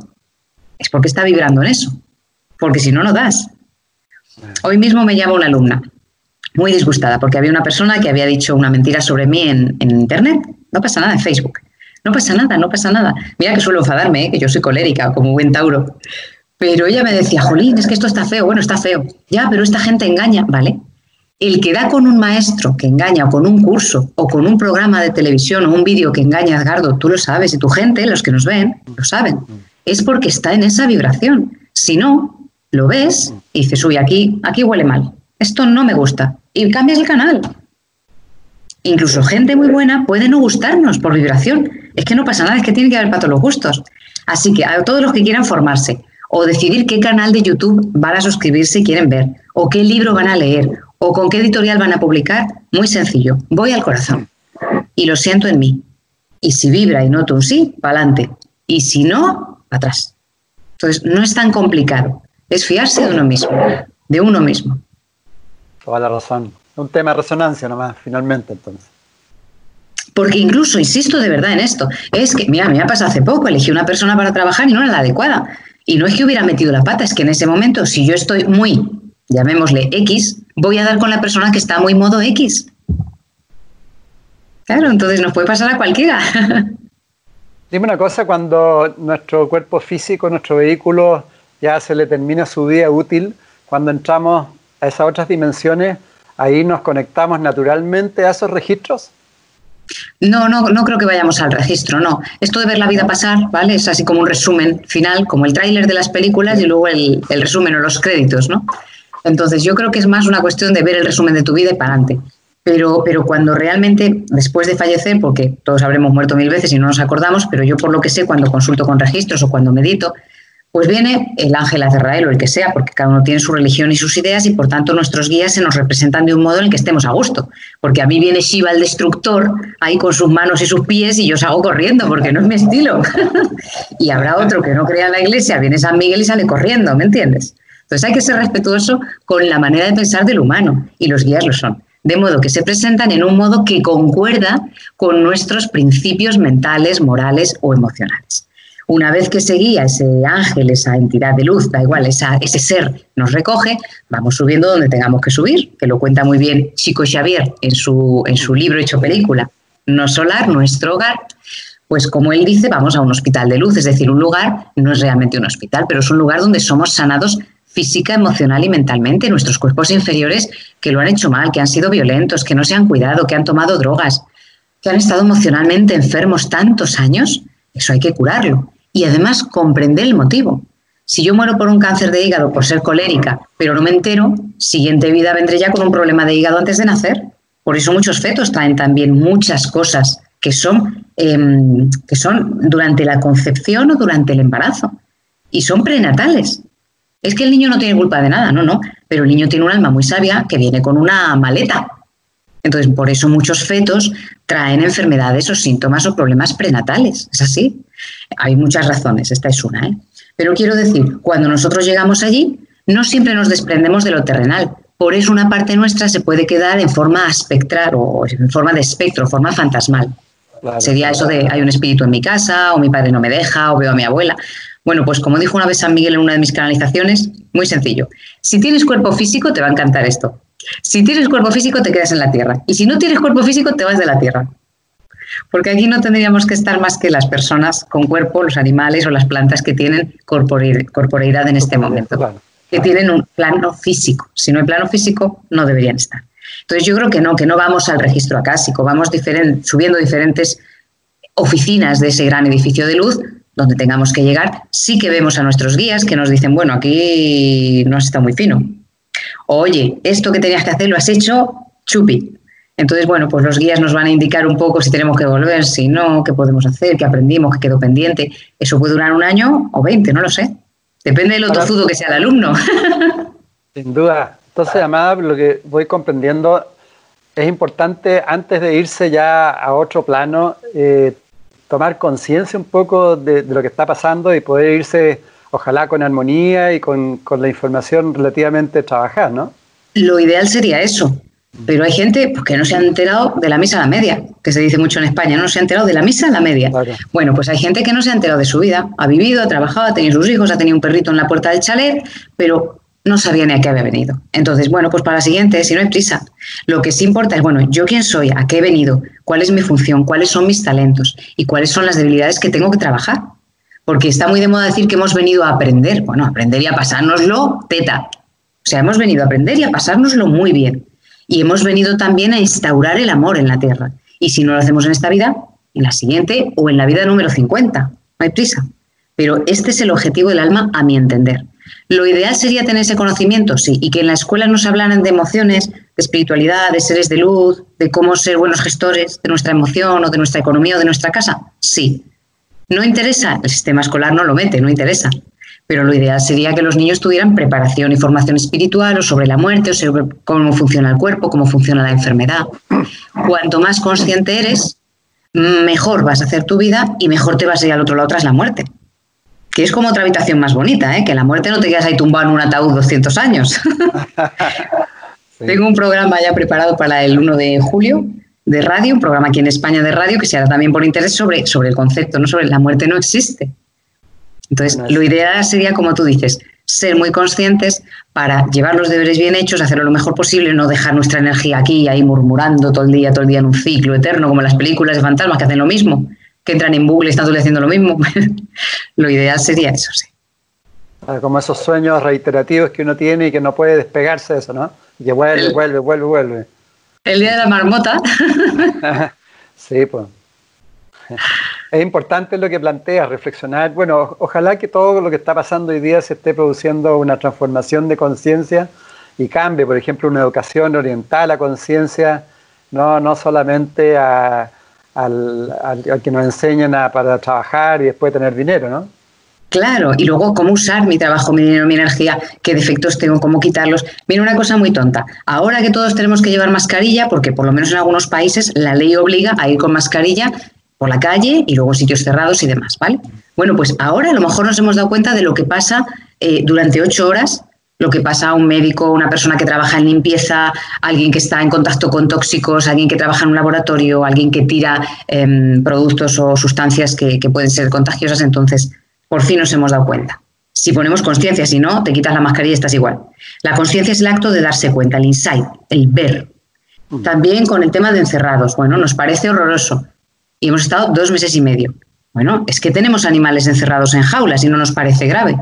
es porque está vibrando en eso, porque si no, no das. Hoy mismo me llama una alumna muy disgustada porque había una persona que había dicho una mentira sobre mí en, Internet. No pasa nada en Facebook. No pasa nada, no pasa nada. Mira que suelo enfadarme, ¿eh? que yo soy colérica, como buen Tauro. Pero ella me decía, Jolín, es que esto está feo. Bueno, está feo. Ya, pero esta gente engaña, ¿vale? El que da con un maestro que engaña, o con un curso, o con un programa de televisión, o un vídeo que engaña, Edgardo, tú lo sabes, y tu gente, los que nos ven, lo saben. Es porque está en esa vibración. Si no, lo ves y dices, uy, aquí, aquí huele mal. Esto no me gusta y cambias el canal. Incluso gente muy buena puede no gustarnos por vibración. Es que no pasa nada, es que tiene que haber para todos los gustos. Así que a todos los que quieran formarse o decidir qué canal de YouTube van a suscribirse y quieren ver, o qué libro van a leer, o con qué editorial van a publicar, muy sencillo. Voy al corazón y lo siento en mí. Y si vibra y noto un sí, para adelante. Y si no, para atrás. Entonces, no es tan complicado. Es fiarse de uno mismo, de uno mismo. Toda la razón. Un tema de resonancia nomás, finalmente, entonces. Porque incluso, insisto de verdad en esto, es que, mira, me ha pasado hace poco, elegí una persona para trabajar y no era la adecuada. Y no es que hubiera metido la pata, es que en ese momento, si yo estoy muy, llamémosle X, voy a dar con la persona que está muy modo X. Claro, entonces nos puede pasar a cualquiera. Dime una cosa, cuando nuestro cuerpo físico, nuestro vehículo, ya se le termina su vida útil, cuando entramos a esas otras dimensiones, ahí nos conectamos naturalmente a esos registros. No, no, no creo que vayamos al registro, no. Esto de ver la vida pasar, ¿vale? Es así como un resumen final, como el tráiler de las películas y luego el, el, resumen o los créditos, ¿no? Entonces yo creo que es más una cuestión de ver el resumen de tu vida y para adelante. Pero, pero cuando realmente, después de fallecer, porque todos habremos muerto mil veces y no nos acordamos, pero yo por lo que sé, cuando consulto con registros o cuando medito, pues viene el ángel Azrael o el que sea, porque cada uno tiene su religión y sus ideas y por tanto nuestros guías se nos representan de un modo en el que estemos a gusto. Porque a mí viene Shiva el destructor ahí con sus manos y sus pies y yo salgo corriendo porque no es mi estilo. y habrá otro que no crea en la iglesia, viene San Miguel y sale corriendo, ¿me entiendes? Entonces hay que ser respetuoso con la manera de pensar del humano y los guías lo son. De modo que se presentan en un modo que concuerda con nuestros principios mentales, morales o emocionales. Una vez que se guía ese ángel, esa entidad de luz, da igual, ese ser nos recoge, vamos subiendo donde tengamos que subir, que lo cuenta muy bien Chico Xavier en su, en su libro hecho película, No Solar, nuestro hogar. Pues como él dice, vamos a un hospital de luz, es decir, un lugar, no es realmente un hospital, pero es un lugar donde somos sanados física, emocional y mentalmente. Nuestros cuerpos inferiores que lo han hecho mal, que han sido violentos, que no se han cuidado, que han tomado drogas, que han estado emocionalmente enfermos tantos años, eso hay que curarlo y además comprender el motivo. Si yo muero por un cáncer de hígado por ser colérica, pero no me entero, siguiente vida vendré ya con un problema de hígado antes de nacer. Por eso muchos fetos traen también muchas cosas que son, em, que son durante la concepción o durante el embarazo. Y son prenatales. Es que el niño no tiene culpa de nada, no, no. Pero el niño tiene un alma muy sabia que viene con una maleta. Entonces, por eso muchos fetos traen enfermedades o síntomas o problemas prenatales. Es así. Hay muchas razones, esta es una. ¿eh? Pero quiero decir, cuando nosotros llegamos allí, no siempre nos desprendemos de lo terrenal. Por eso una parte nuestra se puede quedar en forma espectral o en forma de espectro, forma fantasmal. Sería eso de hay un espíritu en mi casa, o mi padre no me deja, o veo a mi abuela. Bueno, pues como dijo una vez San Miguel en una de mis canalizaciones, muy sencillo. Si tienes cuerpo físico, te va a encantar esto. Si tienes cuerpo físico, te quedas en la Tierra. Y si no tienes cuerpo físico, te vas de la Tierra. Porque aquí no tendríamos que estar más que las personas con cuerpo, los animales o las plantas que tienen corporeidad en este momento, que tienen un plano físico. Si no hay plano físico, no deberían estar. Entonces yo creo que no, que no vamos al registro acásico, vamos subiendo diferentes oficinas de ese gran edificio de luz donde tengamos que llegar. Sí que vemos a nuestros guías que nos dicen, bueno, aquí no has estado muy fino. Oye, esto que tenías que hacer lo has hecho chupi. Entonces, bueno, pues los guías nos van a indicar un poco si tenemos que volver, si no, qué podemos hacer, qué aprendimos, qué quedó pendiente. Eso puede durar un año o 20, no lo sé. Depende de lo tozudo que sea el alumno. Sin duda. Entonces, además, lo que voy comprendiendo es importante antes de irse ya a otro plano, eh, tomar conciencia un poco de, lo que está pasando y poder irse, ojalá, con armonía y con, con la información relativamente trabajada, ¿no? Lo ideal sería eso, pero hay gente pues, que no se ha enterado de la misa a la media, que se dice mucho en España, no se ha enterado de la misa a la media. Bueno, pues hay gente que no se ha enterado de su vida, ha vivido, ha trabajado, ha tenido sus hijos, ha tenido un perrito en la puerta del chalet, pero no sabía ni a qué había venido. Entonces, bueno, pues para la siguiente, si no hay prisa, lo que sí importa es, bueno, yo quién soy, a qué he venido, cuál es mi función, cuáles son mis talentos y cuáles son las debilidades que tengo que trabajar. Porque está muy de moda decir que hemos venido a aprender. Bueno, aprender y a pasárnoslo teta. O sea, hemos venido a aprender y a pasárnoslo muy bien. Y hemos venido también a instaurar el amor en la tierra. Y si no lo hacemos en esta vida, en la siguiente o en la vida número 50. No hay prisa. Pero este es el objetivo del alma, a mi entender. Lo ideal sería tener ese conocimiento, sí, y que en la escuela nos hablaran de emociones, de espiritualidad, de seres de luz, de cómo ser buenos gestores de nuestra emoción o de nuestra economía o de nuestra casa. Sí. ¿No interesa? El sistema escolar no lo mete, no interesa. Pero lo ideal sería que los niños tuvieran preparación y formación espiritual o sobre la muerte o sobre cómo funciona el cuerpo, cómo funciona la enfermedad. Cuanto más consciente eres, mejor vas a hacer tu vida y mejor te vas a ir al otro lado tras la muerte. Que es como otra habitación más bonita, ¿eh? que la muerte no te quedas ahí tumbado en un ataúd 200 años. Tengo un programa ya preparado para el 1 de julio de radio, un programa aquí en España de radio que se hará también por interés sobre, sobre el concepto, no sobre la muerte no existe. Entonces, lo ideal sería, como tú dices, ser muy conscientes para llevar los deberes bien hechos, hacerlo lo mejor posible, no dejar nuestra energía aquí, ahí murmurando todo el día, todo el día en un ciclo eterno, como las películas de fantasmas que hacen lo mismo, que entran en bucle y están haciendo lo mismo. lo ideal sería eso, sí. Ah, como esos sueños reiterativos que uno tiene y que no puede despegarse de eso, ¿no? Y que vuelve, vuelve, vuelve, vuelve. El día de la marmota. sí, pues. Es importante lo que planteas, reflexionar. Bueno, ojalá que todo lo que está pasando hoy día se esté produciendo una transformación de conciencia y cambie, por ejemplo, una educación oriental a conciencia, no, no solamente a, al, que nos enseñan para trabajar y después tener dinero, ¿no? Claro, y luego cómo usar mi trabajo, mi dinero, mi energía, qué defectos tengo, cómo quitarlos. Viene una cosa muy tonta. Ahora que todos tenemos que llevar mascarilla, porque por lo menos en algunos países la ley obliga a ir con mascarilla por la calle y luego sitios cerrados y demás, ¿vale? Bueno, pues ahora a lo mejor nos hemos dado cuenta de lo que pasa eh, durante ocho horas, lo que pasa a un médico, una persona que trabaja en limpieza, alguien que está en contacto con tóxicos, alguien que trabaja en un laboratorio, alguien que tira em, productos o sustancias que, que pueden ser contagiosas. Entonces, por fin nos hemos dado cuenta. Si ponemos conciencia, si no, te quitas la mascarilla y estás igual. La conciencia es el acto de darse cuenta, el insight, el ver. También con el tema de encerrados. Bueno, nos parece horroroso. Y hemos estado dos meses y medio. Bueno, es que tenemos animales encerrados en jaulas y no nos parece grave.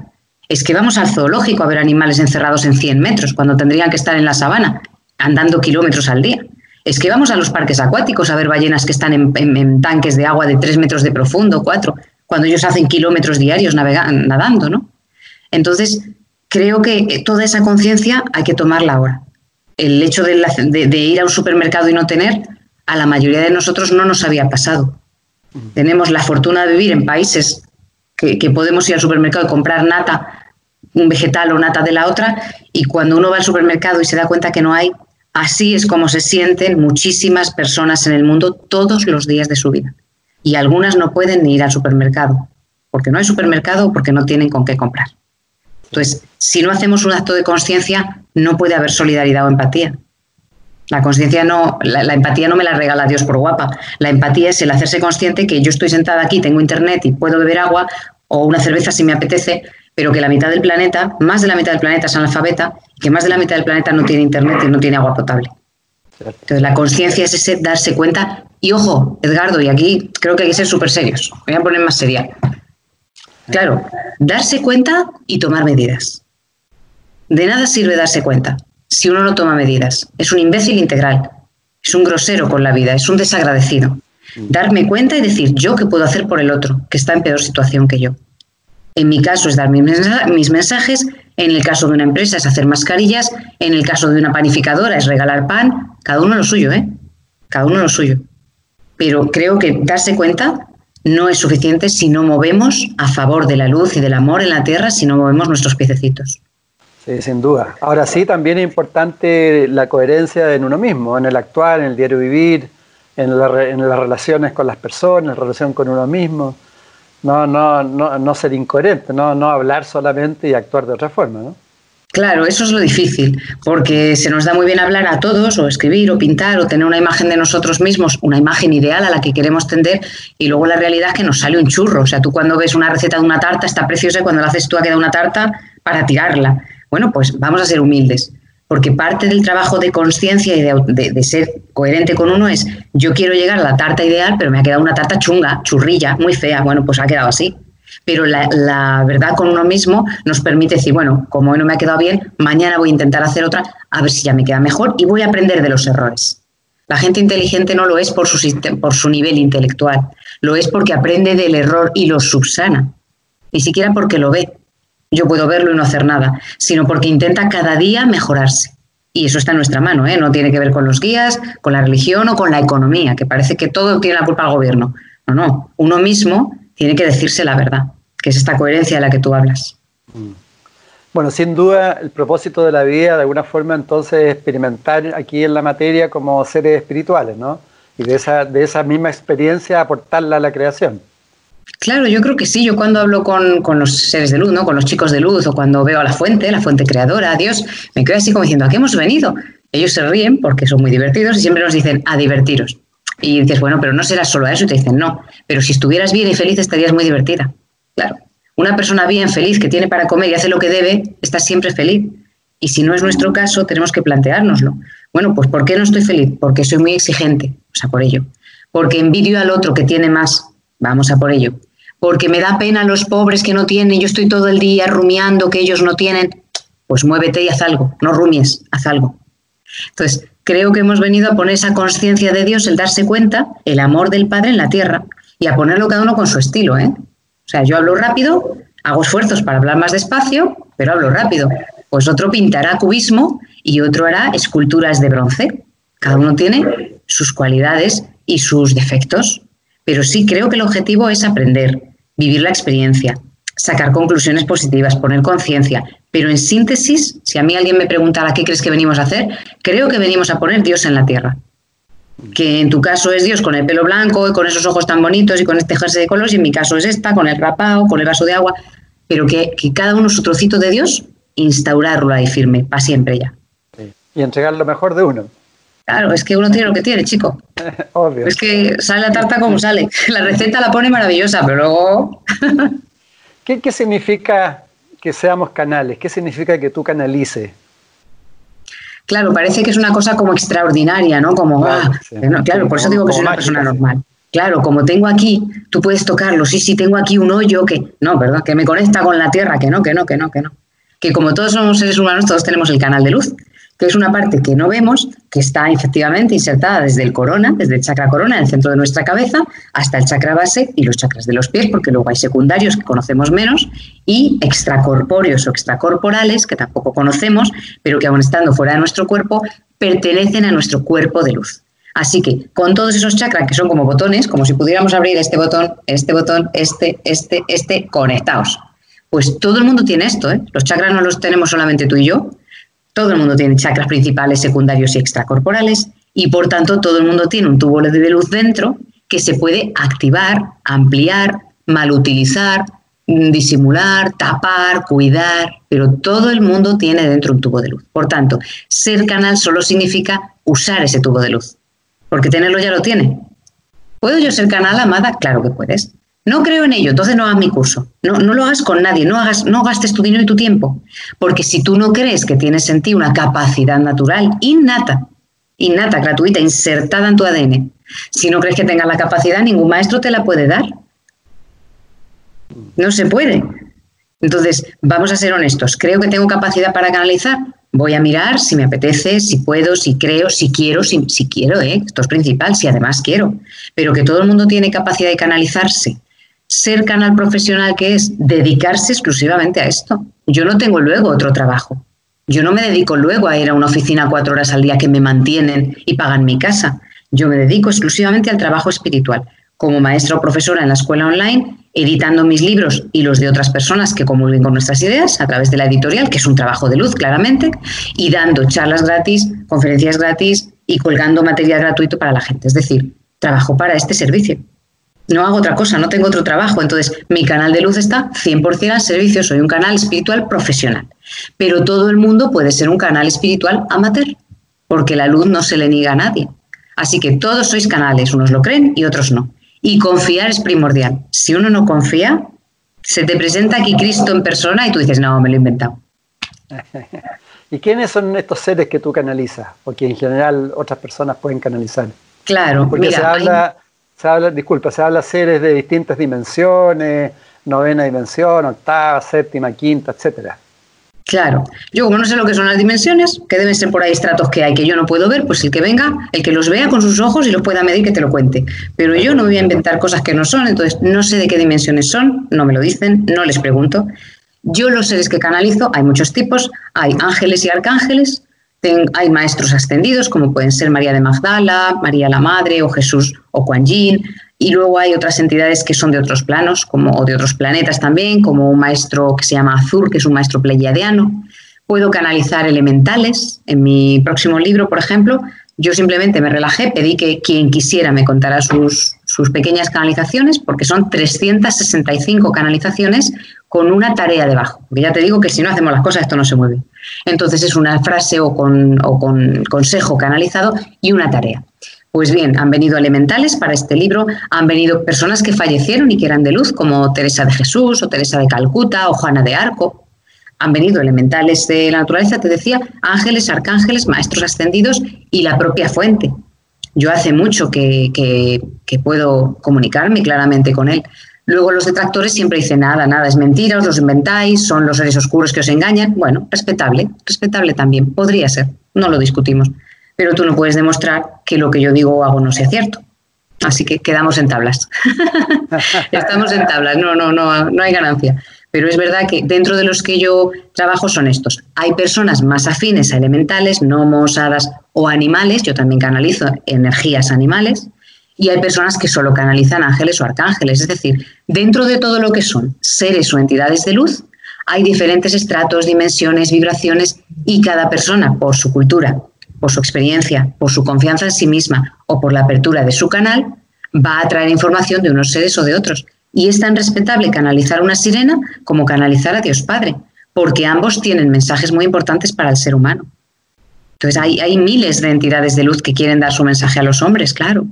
Es que vamos al zoológico a ver animales encerrados en 100 metros cuando tendrían que estar en la sabana, andando kilómetros al día. Es que vamos a los parques acuáticos a ver ballenas que están en, tanques de agua de 3 metros de profundo, 4 cuando ellos hacen kilómetros diarios nadando, ¿no? Entonces, creo que toda esa conciencia hay que tomarla ahora. El hecho de, ir a un supermercado y no tener, a la mayoría de nosotros no nos había pasado. Tenemos la fortuna de vivir en países que, que podemos ir al supermercado y comprar nata, un vegetal o nata de la otra, y cuando uno va al supermercado y se da cuenta que no hay, así es como se sienten muchísimas personas en el mundo todos los días de su vida y algunas no pueden ni ir al supermercado, porque no hay supermercado o porque no tienen con qué comprar. Entonces, si no hacemos un acto de conciencia, no puede haber solidaridad o empatía. La conciencia no, la, empatía no me la regala Dios por guapa. La empatía es el hacerse consciente que yo estoy sentada aquí, tengo internet y puedo beber agua o una cerveza si me apetece, pero que la mitad del planeta, más de la mitad del planeta es analfabeta, que más de la mitad del planeta no tiene internet y no tiene agua potable. Entonces, la conciencia es ese darse cuenta. Y ojo, Edgardo, y aquí creo que hay que ser súper serios. Voy a poner más seria. Claro, darse cuenta y tomar medidas. De nada sirve darse cuenta si uno no toma medidas. Es un imbécil integral. Es un grosero con la vida. Es un desagradecido. Darme cuenta y decir yo qué puedo hacer por el otro, que está en peor situación que yo. En mi caso es dar mis mensajes, en el caso de una empresa es hacer mascarillas, en el caso de una panificadora es regalar pan, cada uno lo suyo, ¿eh? Cada uno lo suyo. Pero creo que darse cuenta no es suficiente si no movemos a favor de la luz y del amor en la tierra, si no movemos nuestros piececitos. Sí, sin duda. Ahora sí, también es importante la coherencia en uno mismo, en el actuar, en el diario vivir, en, en las relaciones con las personas, en la relación con uno mismo no, no, no, no ser incoherente, no, no hablar solamente y actuar de otra forma, ¿no? Claro, eso es lo difícil, porque se nos da muy bien hablar a todos, o escribir, o pintar, o tener una imagen de nosotros mismos, una imagen ideal a la que queremos tender, y luego la realidad es que nos sale un churro. O sea, tú cuando ves una receta de una tarta está preciosa y cuando la haces tú ha quedado una tarta para tirarla. Bueno, pues vamos a ser humildes porque parte del trabajo de conciencia y de, ser coherente con uno es, yo quiero llegar a la tarta ideal, pero me ha quedado una tarta chunga, churrilla, muy fea, bueno, pues ha quedado así. Pero la, verdad con uno mismo nos permite decir, bueno, como hoy no me ha quedado bien, mañana voy a intentar hacer otra, a ver si ya me queda mejor y voy a aprender de los errores. La gente inteligente no lo es por su, por su nivel intelectual, lo es porque aprende del error y lo subsana, ni siquiera porque lo ve yo puedo verlo y no hacer nada, sino porque intenta cada día mejorarse. Y eso está en nuestra mano, ¿eh? no tiene que ver con los guías, con la religión o con la economía, que parece que todo tiene la culpa al gobierno. No, no, uno mismo tiene que decirse la verdad, que es esta coherencia de la que tú hablas. Mm. Bueno, sin duda el propósito de la vida de alguna forma entonces es experimentar aquí en la materia como seres espirituales, ¿no? y de esa, de esa misma experiencia aportarla a la creación. Claro, yo creo que sí. Yo cuando hablo con, con, los seres de luz, ¿no? con los chicos de luz, o cuando veo a la fuente, la fuente creadora, a Dios, me quedo así como diciendo, ¿a qué hemos venido? Ellos se ríen porque son muy divertidos y siempre nos dicen, a divertiros. Y dices, bueno, pero no será solo eso. Y te dicen, no, pero si estuvieras bien y feliz estarías muy divertida. Claro. Una persona bien, feliz, que tiene para comer y hace lo que debe, está siempre feliz. Y si no es nuestro caso, tenemos que planteárnoslo. Bueno, pues ¿por qué no estoy feliz? Porque soy muy exigente, o sea, por ello. Porque envidio al otro que tiene más, vamos a por ello. Porque me da pena los pobres que no tienen, yo estoy todo el día rumiando que ellos no tienen, pues muévete y haz algo, no rumies, haz algo. Entonces, creo que hemos venido a poner esa conciencia de Dios, el darse cuenta, el amor del Padre en la tierra, y a ponerlo cada uno con su estilo. ¿eh? O sea, yo hablo rápido, hago esfuerzos para hablar más despacio, pero hablo rápido. Pues otro pintará cubismo y otro hará esculturas de bronce. Cada uno tiene sus cualidades y sus defectos, pero sí creo que el objetivo es aprender, vivir la experiencia, sacar conclusiones positivas, poner conciencia. Pero en síntesis, si a mí alguien me preguntara qué crees que venimos a hacer, creo que venimos a poner Dios en la tierra. Que en tu caso es Dios con el pelo blanco y con esos ojos tan bonitos y con este jersey de colores, y en mi caso es esta, con el rapao, con el vaso de agua, pero que, cada uno su trocito de Dios, instaurarlo ahí firme, para siempre ya. Y entregar lo mejor de uno. Claro, es que uno tiene lo que tiene, chico. Obvio. Es que sale la tarta como sale. La receta la pone maravillosa, pero luego... ¿Qué, significa que seamos canales? ¿Qué significa que tú canalices? Claro, parece que es una cosa como extraordinaria, ¿no? Como, claro, ah, claro por eso digo que soy una persona normal. Claro, como tengo aquí, tú puedes tocarlo, sí, sí, tengo aquí un hoyo que, no, ¿verdad? Que me conecta con la tierra, que no, que no, que no, que no. Que como todos somos seres humanos, todos tenemos el canal de luz es una parte que no vemos, que está efectivamente insertada desde el corona, desde el chakra corona, en el centro de nuestra cabeza, hasta el chakra base y los chakras de los pies, porque luego hay secundarios que conocemos menos, y extracorpóreos o extracorporales, que tampoco conocemos, pero que aún estando fuera de nuestro cuerpo, pertenecen a nuestro cuerpo de luz. Así que con todos esos chakras que son como botones, como si pudiéramos abrir este botón, este botón, este, este, este, conectados. Pues todo el mundo tiene esto, ¿eh? Los chakras no los tenemos solamente tú y yo, todo el mundo tiene chakras principales, secundarios y extracorporales y por tanto todo el mundo tiene un tubo de luz dentro que se puede activar, ampliar, malutilizar, mm, disimular, tapar, cuidar, pero todo el mundo tiene dentro un tubo de luz. Por tanto, ser canal solo significa usar ese tubo de luz, porque tenerlo ya lo tiene. ¿Puedo yo ser canal, amada? Claro que puedes. No creo en ello, entonces no hagas mi curso. No, no lo hagas con nadie, no, hagas, no gastes tu dinero y tu tiempo. Porque si tú no crees que tienes en ti una capacidad natural innata, innata, gratuita, insertada en tu ADN, si no crees que tengas la capacidad, ningún maestro te la puede dar. No se puede. Entonces, vamos a ser honestos. ¿Creo que tengo capacidad para canalizar? Voy a mirar si me apetece, si puedo, si creo, si quiero, si, quiero, ¿eh? esto es principal, si además quiero. Pero que todo el mundo tiene capacidad de canalizarse ser canal profesional que es dedicarse exclusivamente a esto. Yo no tengo luego otro trabajo. Yo no me dedico luego a ir a una oficina cuatro horas al día que me mantienen y pagan mi casa. Yo me dedico exclusivamente al trabajo espiritual, como maestra o profesora en la escuela online, editando mis libros y los de otras personas que comulguen con nuestras ideas a través de la editorial, que es un trabajo de luz, claramente, y dando charlas gratis, conferencias gratis y colgando material gratuito para la gente. Es decir, trabajo para este servicio no hago otra cosa, no tengo otro trabajo. Entonces, mi canal de luz está 100% al servicio, soy un canal espiritual profesional. Pero todo el mundo puede ser un canal espiritual amateur, porque la luz no se le niega a nadie. Así que todos sois canales, unos lo creen y otros no. Y confiar es primordial. Si uno no confía, se te presenta aquí Cristo en persona y tú dices, no, me lo he inventado. ¿Y quiénes son estos seres que tú canalizas? O que en general otras personas pueden canalizar. Claro, porque se habla, se habla, disculpa, se habla seres de distintas dimensiones, novena dimensión, octava, séptima, quinta, etcétera. Claro, yo como no sé lo que son las dimensiones, que deben ser por ahí estratos que hay que yo no puedo ver, pues el que venga, el que los vea con sus ojos y los pueda medir, que te lo cuente. Pero yo no voy a inventar cosas que no son, entonces no sé de qué dimensiones son, no me lo dicen, no les pregunto. Yo los seres que canalizo, hay muchos tipos, hay ángeles y arcángeles, hay maestros ascendidos como pueden ser María de Magdala, María la Madre o Jesús o Kuan Yin, y luego hay otras entidades que son de otros planos como, o de otros planetas también, como un maestro que se llama Azur, que es un maestro pleiadiano. Puedo canalizar elementales. En mi próximo libro, por ejemplo, Yo simplemente me relajé, pedí que quien quisiera me contara sus, sus pequeñas canalizaciones, porque son 365 canalizaciones con una tarea debajo. Porque ya te digo que si no hacemos las cosas esto no se mueve. Entonces es una frase o con, o con consejo canalizado y una tarea. Pues bien, han venido elementales para este libro, han venido personas que fallecieron y que eran de luz, como Teresa de Jesús o Teresa de Calcuta o Juana de Arco. Han venido elementales de la naturaleza, te decía, ángeles, arcángeles, maestros ascendidos y la propia fuente. Yo hace mucho que, puedo comunicarme claramente con él. Luego los detractores siempre dicen nada, nada, es mentira, os los inventáis, son los seres oscuros que os engañan. Bueno, respetable, respetable también, podría ser, no lo discutimos. Pero tú no puedes demostrar que lo que yo digo o hago no sea cierto. Así que quedamos en tablas. Estamos en tablas, no, no, no, no hay ganancia. Pero es verdad que dentro de los que yo trabajo son estos. Hay personas más afines a elementales, gnomos, hadas o animales, yo también canalizo energías animales, y hay personas que solo canalizan ángeles o arcángeles. Es decir, dentro de todo lo que son seres o entidades de luz, hay diferentes estratos, dimensiones, vibraciones y cada persona, por su cultura, por su experiencia, por su confianza en sí misma o por la apertura de su canal, va a traer información de unos seres o de otros. Y es tan respetable canalizar una sirena como canalizar a Dios Padre, porque ambos tienen mensajes muy importantes para el ser humano. Entonces hay, hay miles de entidades de luz que quieren dar su mensaje a los hombres, claro.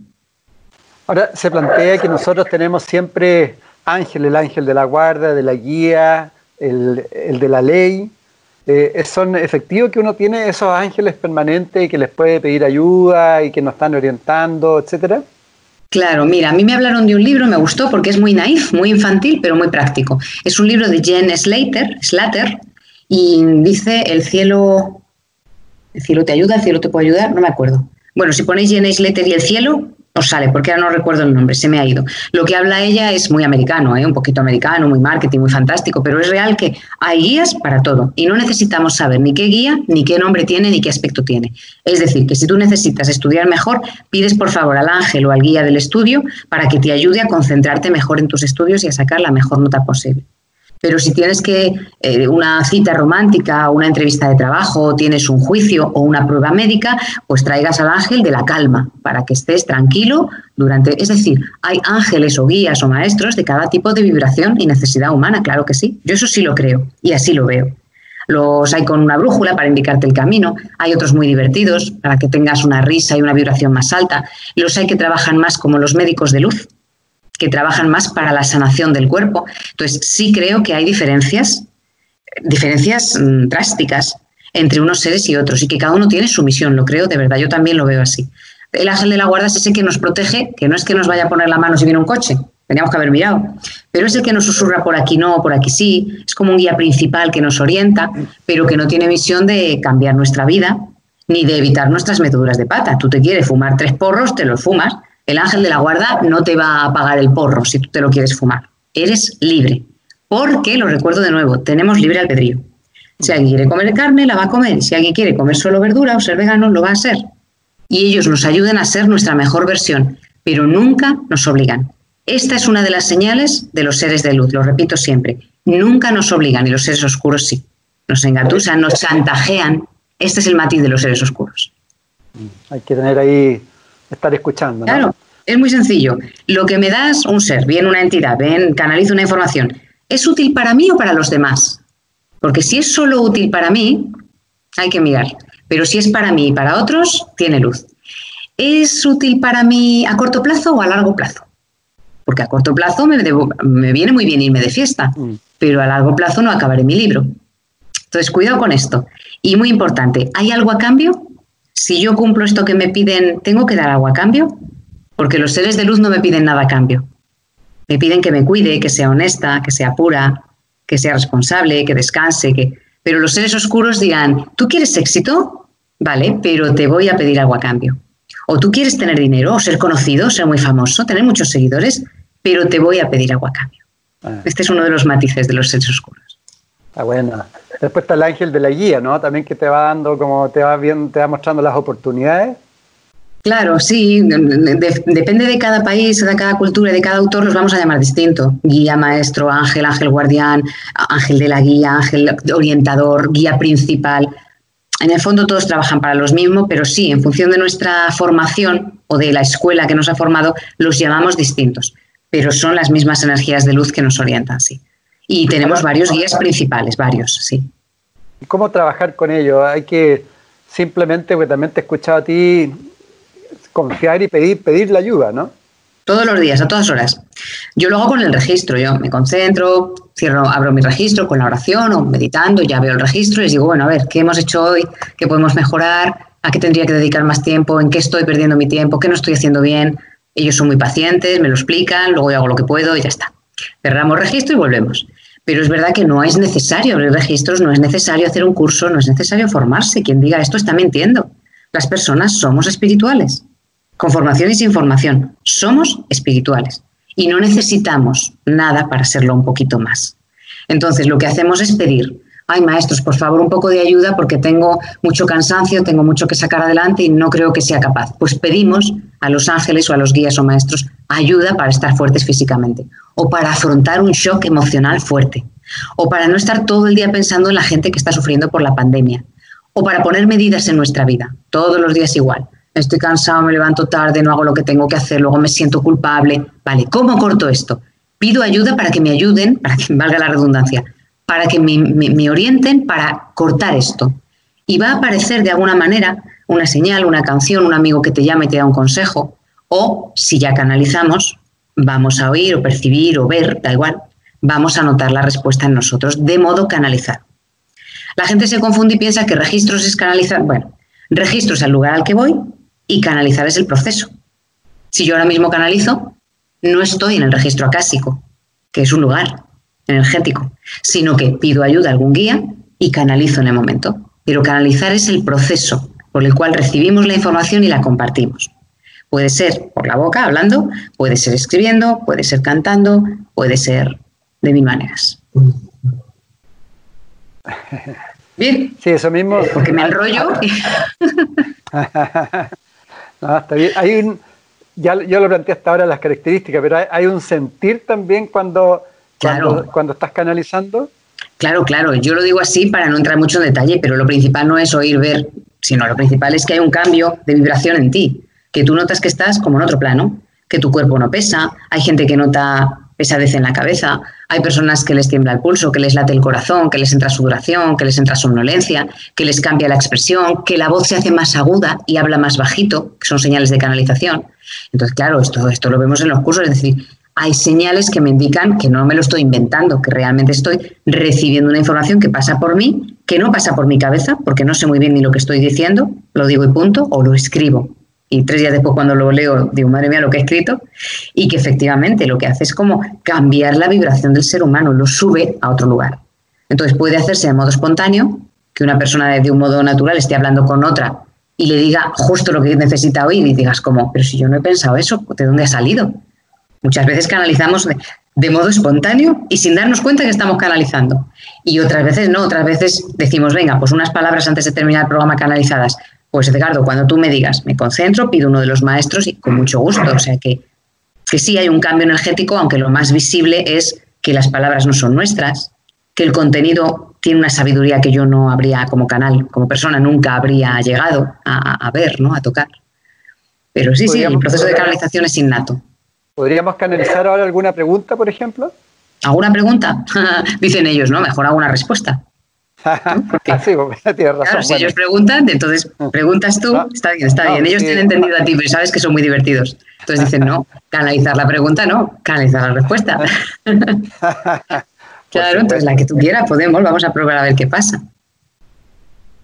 Ahora se plantea que nosotros tenemos siempre ángel, el ángel de la guarda, de la guía, el, de la ley. Eh, ¿Son efectivos que uno tiene esos ángeles permanentes y que les puede pedir ayuda y que nos están orientando, etcétera? Claro, mira, a mí me hablaron de un libro, me gustó porque es muy naif, muy infantil, pero muy práctico. Es un libro de Jen Slater, Slater y dice el cielo, el cielo te ayuda, el cielo te puede ayudar, no me acuerdo. Bueno, si ponéis Jen Slater y el cielo, os sale, porque ahora no recuerdo el nombre, se me ha ido. Lo que habla ella es muy americano, ¿eh? un poquito americano, muy marketing, muy fantástico, pero es real que hay guías para todo y no necesitamos saber ni qué guía, ni qué nombre tiene, ni qué aspecto tiene. Es decir, que si tú necesitas estudiar mejor, pides por favor al ángel o al guía del estudio para que te ayude a concentrarte mejor en tus estudios y a sacar la mejor nota posible. Pero si tienes que eh, una cita romántica, una entrevista de trabajo, tienes un juicio o una prueba médica, pues traigas al ángel de la calma para que estés tranquilo durante. Es decir, hay ángeles o guías o maestros de cada tipo de vibración y necesidad humana, claro que sí. Yo eso sí lo creo y así lo veo. Los hay con una brújula para indicarte el camino, hay otros muy divertidos para que tengas una risa y una vibración más alta, los hay que trabajan más como los médicos de luz, que trabajan más para la sanación del cuerpo. Entonces, sí creo que hay diferencias, diferencias mm, drásticas entre unos seres y otros y que cada uno tiene su misión, lo creo de verdad, yo también lo veo así. El ángel de la guarda es ese que nos protege, que no es que nos vaya a poner la mano si viene un coche, teníamos que haber mirado, pero es el que nos susurra por aquí no, por aquí sí, es como un guía principal que nos orienta, pero que no tiene misión de cambiar nuestra vida ni de evitar nuestras meteduras de pata. Tú te quieres fumar tres porros, te los fumas, el ángel de la guarda no te va a pagar el porro si tú te lo quieres fumar. Eres libre. Porque, lo recuerdo de nuevo, tenemos libre albedrío. Si alguien quiere comer carne, la va a comer. Si alguien quiere comer solo verdura o ser vegano, lo va a hacer. Y ellos nos ayudan a ser nuestra mejor versión, pero nunca nos obligan. Esta es una de las señales de los seres de luz, lo repito siempre. Nunca nos obligan y los seres oscuros sí. Nos engatusan, nos chantajean. Este es el matiz de los seres oscuros. Hay que tener ahí estar escuchando. Claro, es muy sencillo. Lo que me das un ser, bien una entidad, bien canalizo una información, ¿es útil para mí o para los demás? Porque si es solo útil para mí, hay que mirar. Pero si es para mí y para otros, tiene luz. ¿Es útil para mí a corto plazo o a largo plazo? Porque a corto plazo me, me viene muy bien irme de fiesta, mm. pero a largo plazo no acabaré mi libro. Entonces, cuidado con esto. Y muy importante, ¿hay algo a cambio? Si yo cumplo esto que me piden, ¿tengo que dar algo a cambio? Porque los seres de luz no me piden nada a cambio. Me piden que me cuide, que sea honesta, que sea pura, que sea responsable, que descanse, que... Pero los seres oscuros dirán, ¿tú quieres éxito? Vale, pero te voy a pedir algo a cambio. O tú quieres tener dinero, o ser conocido, ser muy famoso, tener muchos seguidores, pero te voy a pedir algo a cambio. Ah. Este es uno de los matices de los seres oscuros. Está bueno. Después está el ángel de la guía, ¿no? También que te va dando, como te va viendo, te va mostrando las oportunidades. Claro, sí, depende de cada país, de cada cultura, de cada autor, los vamos a llamar distinto. Guía, maestro, ángel, ángel guardián, ángel de la guía, ángel orientador, guía principal. en el fondo todos trabajan para los mismos, pero sí, en función de nuestra formación o de la escuela que nos ha formado, los llamamos distintos, pero son las mismas energías de luz que nos orientan, sí. Y tenemos varios guías principales, varios, sí. ¿Cómo trabajar con ellos? Hay que simplemente, porque también te he escuchado a ti, confiar y pedir, pedir la ayuda, ¿no? Todos los días, a todas horas. Yo lo hago con el registro, yo me concentro, cierro, abro mi registro con la oración o meditando, ya veo el registro y les digo, bueno, a ver, ¿qué hemos hecho hoy? ¿Qué podemos mejorar? ¿A qué tendría que dedicar más tiempo? ¿En qué estoy perdiendo mi tiempo? ¿Qué no estoy haciendo bien? Ellos son muy pacientes, me lo explican, luego yo hago lo que puedo y ya está. Cerramos registro y volvemos. Pero es verdad que no es necesario abrir registros, no es necesario hacer un curso, no es necesario formarse. Quien diga esto está mintiendo. Las personas somos espirituales con formación y sin formación. Somos espirituales y no necesitamos nada para serlo un poquito más. Entonces, lo que hacemos es pedir, ay maestros, por favor, un poco de ayuda porque tengo mucho cansancio, tengo mucho que sacar adelante y no creo que sea capaz. Pues pedimos a los ángeles o a los guías o maestros ayuda para estar fuertes físicamente o para afrontar un shock emocional fuerte o para no estar todo el día pensando en la gente que está sufriendo por la pandemia o para poner medidas en nuestra vida, todos los días igual estoy cansado, me levanto tarde, no hago lo que tengo que hacer, luego me siento culpable. Vale, ¿cómo corto esto? Pido ayuda para que me ayuden, para que valga la redundancia, para que me, orienten para cortar esto. Y va a aparecer de alguna manera una señal, una canción, un amigo que te llama y te da un consejo. O si ya canalizamos, vamos a oír o percibir o ver, da igual, vamos a notar la respuesta en nosotros de modo canalizado. La gente se confunde y piensa que registros es canalizar. Bueno, registros al lugar al que voy y canalizar es el proceso. Si yo ahora mismo canalizo, no estoy en el registro acásico, que es un lugar energético, sino que pido ayuda a algún guía y canalizo en el momento. Pero canalizar es el proceso por el cual recibimos la información y la compartimos. Puede ser por la boca, hablando, puede ser escribiendo, puede ser cantando, puede ser de mil maneras. Bien. Sí, eso mismo. Porque me enrollo. No, está bien. Hay un, ya yo lo planteé hasta ahora las características, pero hay, un sentir también cuando, cuando, estás canalizando. Claro, claro. Yo lo digo así para no entrar mucho en detalle, pero lo principal no es oír, ver, sino lo principal es que hay un cambio de vibración en ti, que tú notas que estás como en otro plano, que tu cuerpo no pesa, hay gente que nota pesadez en la cabeza, hay personas que les tiembla el pulso, que les late el corazón, que les entra sudoración, que les entra somnolencia, que les cambia la expresión, que la voz se hace más aguda y habla más bajito, que son señales de canalización. Entonces, claro, esto, esto lo vemos en los cursos, es decir, hay señales que me indican que no me lo estoy inventando, que realmente estoy recibiendo una información que pasa por mí, que no pasa por mi cabeza, porque no sé muy bien ni lo que estoy diciendo, lo digo y punto, o lo escribo y tres días después cuando lo leo digo, madre mía, lo que he escrito, y que efectivamente lo que hace es como cambiar la vibración del ser humano, lo sube a otro lugar. Entonces puede hacerse de modo espontáneo, que una persona de un modo natural esté hablando con otra y le diga justo lo que necesita oír y digas como, pero si yo no he pensado eso, ¿de dónde ha salido? Muchas veces canalizamos de, de modo espontáneo y sin darnos cuenta que estamos canalizando. Y otras veces no, otras veces decimos, venga, pues unas palabras antes de terminar el programa canalizadas. Pues Edgardo, cuando tú me digas, me concentro, pido uno de los maestros y con mucho gusto. O sea que, que sí hay un cambio energético, aunque lo más visible es que las palabras no son nuestras, que el contenido tiene una sabiduría que yo no habría como canal, como persona, nunca habría llegado a, ver, ¿no? a tocar. Pero sí, sí, el proceso de canalización es innato. ¿Podríamos canalizar ahora alguna pregunta, por ejemplo? ¿Alguna pregunta? Dicen ellos, ¿no? Mejor alguna respuesta. sí, tienes razón. Claro, si ellos preguntan, entonces preguntas tú, está bien, está bien. Ellos tienen entendido a ti, pero sabes que son muy divertidos. Entonces dicen, no, canalizar la pregunta, no, canalizar la respuesta. claro, entonces la que tú quieras, podemos, vamos a probar a ver qué pasa.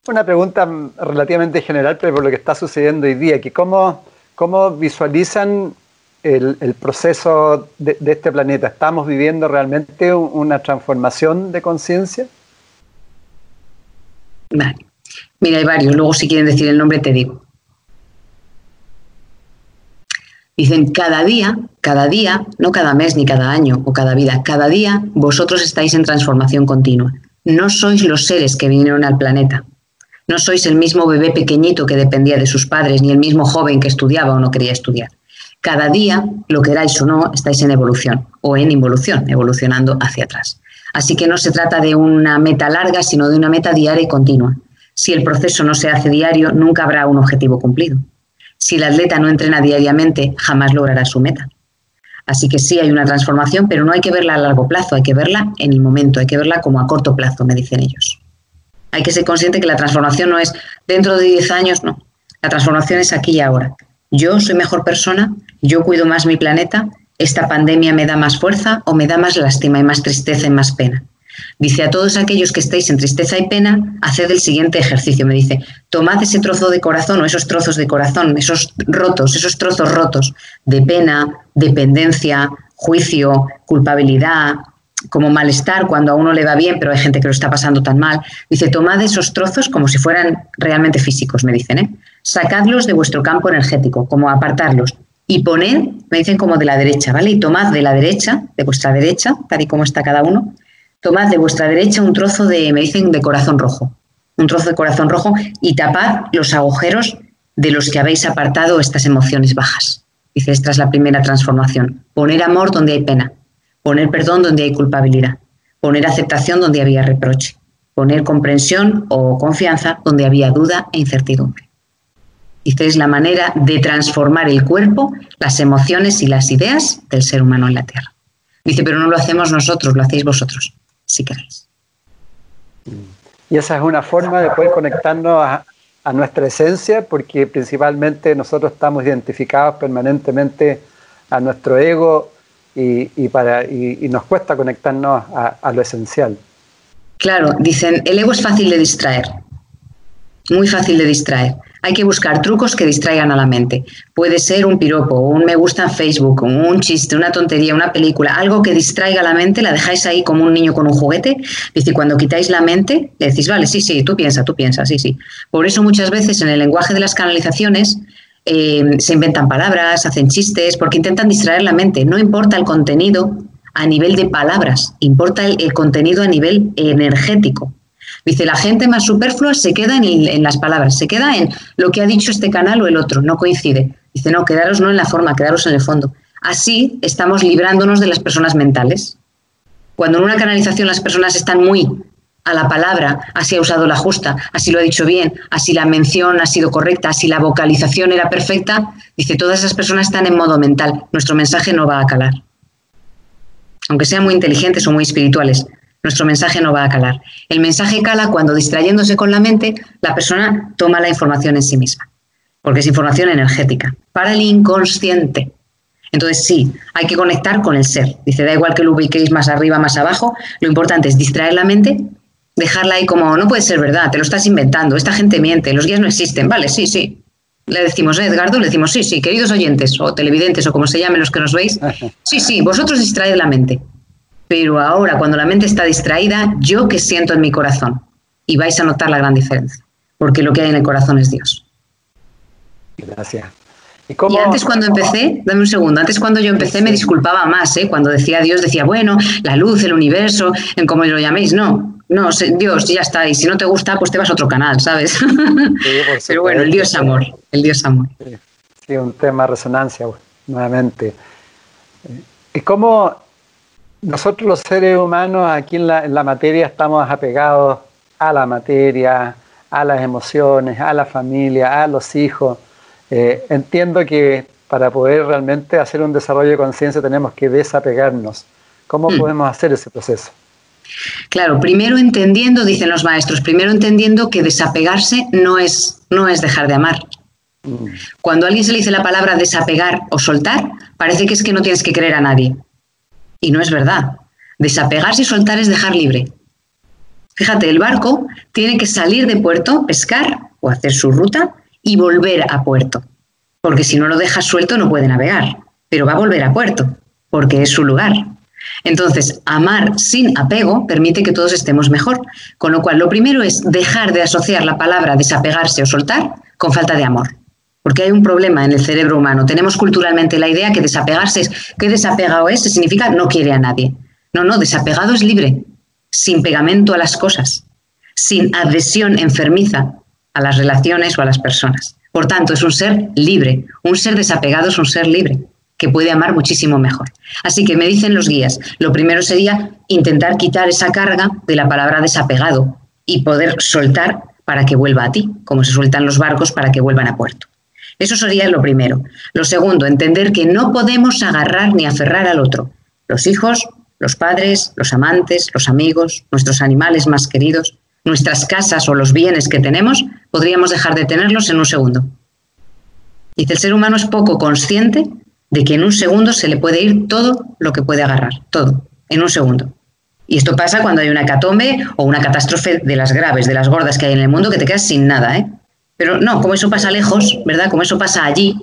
Una pregunta relativamente general, pero por lo que está sucediendo hoy día, que cómo, cómo visualizan el, proceso de, de, este planeta. ¿Estamos viviendo realmente una transformación de conciencia? Vale. Mira, hay varios. Luego, si quieren decir el nombre, te digo. Dicen, cada día, cada día, no cada mes ni cada año o cada vida, cada día vosotros estáis en transformación continua. No sois los seres que vinieron al planeta. No sois el mismo bebé pequeñito que dependía de sus padres, ni el mismo joven que estudiaba o no quería estudiar. Cada día, lo queráis o no, estáis en evolución o en involución, evolucionando hacia atrás. Así que no se trata de una meta larga, sino de una meta diaria y continua. Si el proceso no se hace diario, nunca habrá un objetivo cumplido. Si el atleta no entrena diariamente, jamás logrará su meta. Así que sí hay una transformación, pero no hay que verla a largo plazo, hay que verla en el momento, hay que verla como a corto plazo, me dicen ellos. Hay que ser consciente que la transformación no es dentro de 10 años, no. La transformación es aquí y ahora. Yo soy mejor persona, yo cuido más mi planeta, esta pandemia me da más fuerza o me da más lástima y más tristeza y más pena. Dice a todos aquellos que estéis en tristeza y pena, haced el siguiente ejercicio. Me dice, tomad ese trozo de corazón o esos trozos de corazón, esos rotos, esos trozos rotos de pena, dependencia, juicio, culpabilidad, como malestar cuando a uno le va bien, pero hay gente que lo está pasando tan mal. Dice, tomad esos trozos como si fueran realmente físicos, me dicen, ¿eh? Sacadlos de vuestro campo energético, como apartarlos. Y poned, me dicen como de la derecha, ¿vale? Y tomad de la derecha, de vuestra derecha, tal y como está cada uno, tomad de vuestra derecha un trozo de, me dicen, de corazón rojo. Un trozo de corazón rojo y tapad los agujeros de los que habéis apartado estas emociones bajas. Dice, esta es la primera transformación. Poner amor donde hay pena poner perdón donde hay culpabilidad, poner aceptación donde había reproche, poner comprensión o confianza donde había duda e incertidumbre. Dice, es la manera de transformar el cuerpo, las emociones y las ideas del ser humano en la Tierra. Dice, pero no lo hacemos nosotros, lo hacéis vosotros, si queréis. Y esa es una forma de poder conectarnos a, a nuestra esencia, porque principalmente nosotros estamos identificados permanentemente a nuestro ego y, para, y, nos cuesta conectarnos a, lo esencial. Claro, dicen, el ego es fácil de distraer, muy fácil de distraer. Hay que buscar trucos que distraigan a la mente. Puede ser un piropo, un me gusta en Facebook, un chiste, una tontería, una película, algo que distraiga a la mente, la dejáis ahí como un niño con un juguete. Dice, cuando quitáis la mente, le decís, vale, sí, sí, tú piensa, tú piensa, sí, sí. Por eso muchas veces en el lenguaje de las canalizaciones eh, se inventan palabras, hacen chistes, porque intentan distraer la mente. No importa el contenido a nivel de palabras, importa el, contenido a nivel energético. Dice, la gente más superflua se queda en, las palabras, se queda en lo que ha dicho este canal o el otro, no coincide. Dice, no, quedaros no en la forma, quedaros en el fondo. Así estamos librándonos de las personas mentales. Cuando en una canalización las personas están muy a la palabra, así ha usado la justa, así lo ha dicho bien, así la mención ha sido correcta, así la vocalización era perfecta, dice, todas esas personas están en modo mental, nuestro mensaje no va a calar. Aunque sean muy inteligentes o muy espirituales, nuestro mensaje no va a calar. El mensaje cala cuando distrayéndose con la mente, la persona toma la información en sí misma, porque es información energética, para el inconsciente. Entonces sí, hay que conectar con el ser. Dice, da igual que lo ubiquéis más arriba, más abajo, lo importante es distraer la mente dejarla ahí como, no puede ser verdad, te lo estás inventando, esta gente miente, los guías no existen. Vale, sí, sí. Le decimos, ¿eh, Edgardo? Le decimos, sí, sí, queridos oyentes o televidentes o como se llamen los que nos veis, sí, sí, vosotros distraed la mente. Pero ahora, cuando la mente está distraída, yo que siento en mi corazón. Y vais a notar la gran diferencia, porque lo que hay en el corazón es Dios. Gracias. ¿Y, y, antes cuando empecé, dame un segundo, antes cuando yo empecé me disculpaba más, ¿eh? cuando decía Dios, decía, bueno, la luz, el universo, en como lo llaméis, no, no, Dios, ya está. Y si no te gusta, pues te vas a otro canal, ¿sabes? Pero bueno, el Dios amor, el Dios amor. Sí, un tema de resonancia, nuevamente. Y cómo nosotros los seres humanos aquí en la, materia estamos apegados a la materia, a las emociones, a la familia, a los hijos. Eh, entiendo que para poder realmente hacer un desarrollo de conciencia tenemos que desapegarnos. ¿Cómo mm. podemos hacer ese proceso? Claro, primero entendiendo, dicen los maestros, primero entendiendo que desapegarse no es, no es dejar de amar. Cuando a alguien se le dice la palabra desapegar o soltar, parece que es que no tienes que creer a nadie. Y no es verdad. Desapegarse y soltar es dejar libre. Fíjate, el barco tiene que salir de puerto, pescar o hacer su ruta y volver a puerto. Porque si no lo dejas suelto no puede navegar, pero va a volver a puerto, porque es su lugar. Entonces, amar sin apego permite que todos estemos mejor. Con lo cual, lo primero es dejar de asociar la palabra desapegarse o soltar con falta de amor. Porque hay un problema en el cerebro humano. Tenemos culturalmente la idea que desapegarse es, que desapegado es, significa no quiere a nadie. No, no, desapegado es libre, sin pegamento a las cosas, sin adhesión enfermiza a las relaciones o a las personas. Por tanto, es un ser libre. Un ser desapegado es un ser libre que puede amar muchísimo mejor. Así que me dicen los guías, lo primero sería intentar quitar esa carga de la palabra desapegado y poder soltar para que vuelva a ti, como se sueltan los barcos para que vuelvan a puerto. Eso sería lo primero. Lo segundo, entender que no podemos agarrar ni aferrar al otro. Los hijos, los padres, los amantes, los amigos, nuestros animales más queridos, nuestras casas o los bienes que tenemos, podríamos dejar de tenerlos en un segundo. Dice, el ser humano es poco consciente de que en un segundo se le puede ir todo lo que puede agarrar, todo, en un segundo. Y esto pasa cuando hay una hecatombe o una catástrofe de las graves, de las gordas que hay en el mundo, que te quedas sin nada, ¿eh? Pero no, como eso pasa lejos, ¿verdad? Como eso pasa allí,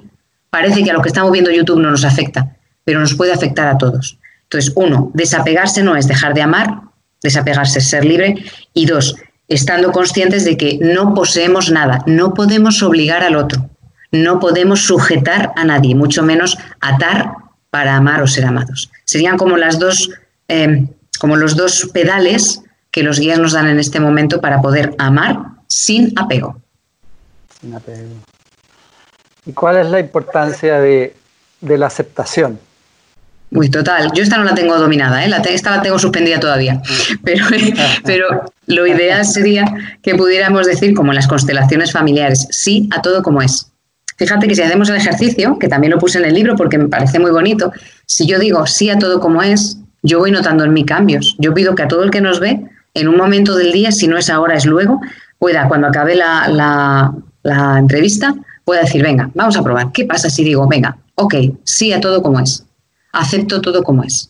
parece que a lo que estamos viendo YouTube no nos afecta, pero nos puede afectar a todos. Entonces, uno, desapegarse no es dejar de amar, desapegarse es ser libre. Y dos, estando conscientes de que no poseemos nada, no podemos obligar al otro, no podemos sujetar a nadie, mucho menos atar para amar o ser amados. Serían como las dos, eh, como los dos pedales que los guías nos dan en este momento para poder amar sin apego. ¿Y cuál es la importancia de, la aceptación? Uy, total. Yo esta no la tengo dominada, ¿eh? la esta la tengo suspendida todavía. Pero, pero lo ideal sería que pudiéramos decir, como en las constelaciones familiares, sí a todo como es. Fíjate que si hacemos el ejercicio, que también lo puse en el libro porque me parece muy bonito, si yo digo sí a todo como es, yo voy notando en mí cambios. Yo pido que a todo el que nos ve, en un momento del día, si no es ahora, es luego, pueda, cuando acabe la, la entrevista, pueda decir, venga, vamos a probar. ¿Qué pasa si digo, venga, ok, sí a todo como es? Acepto todo como es.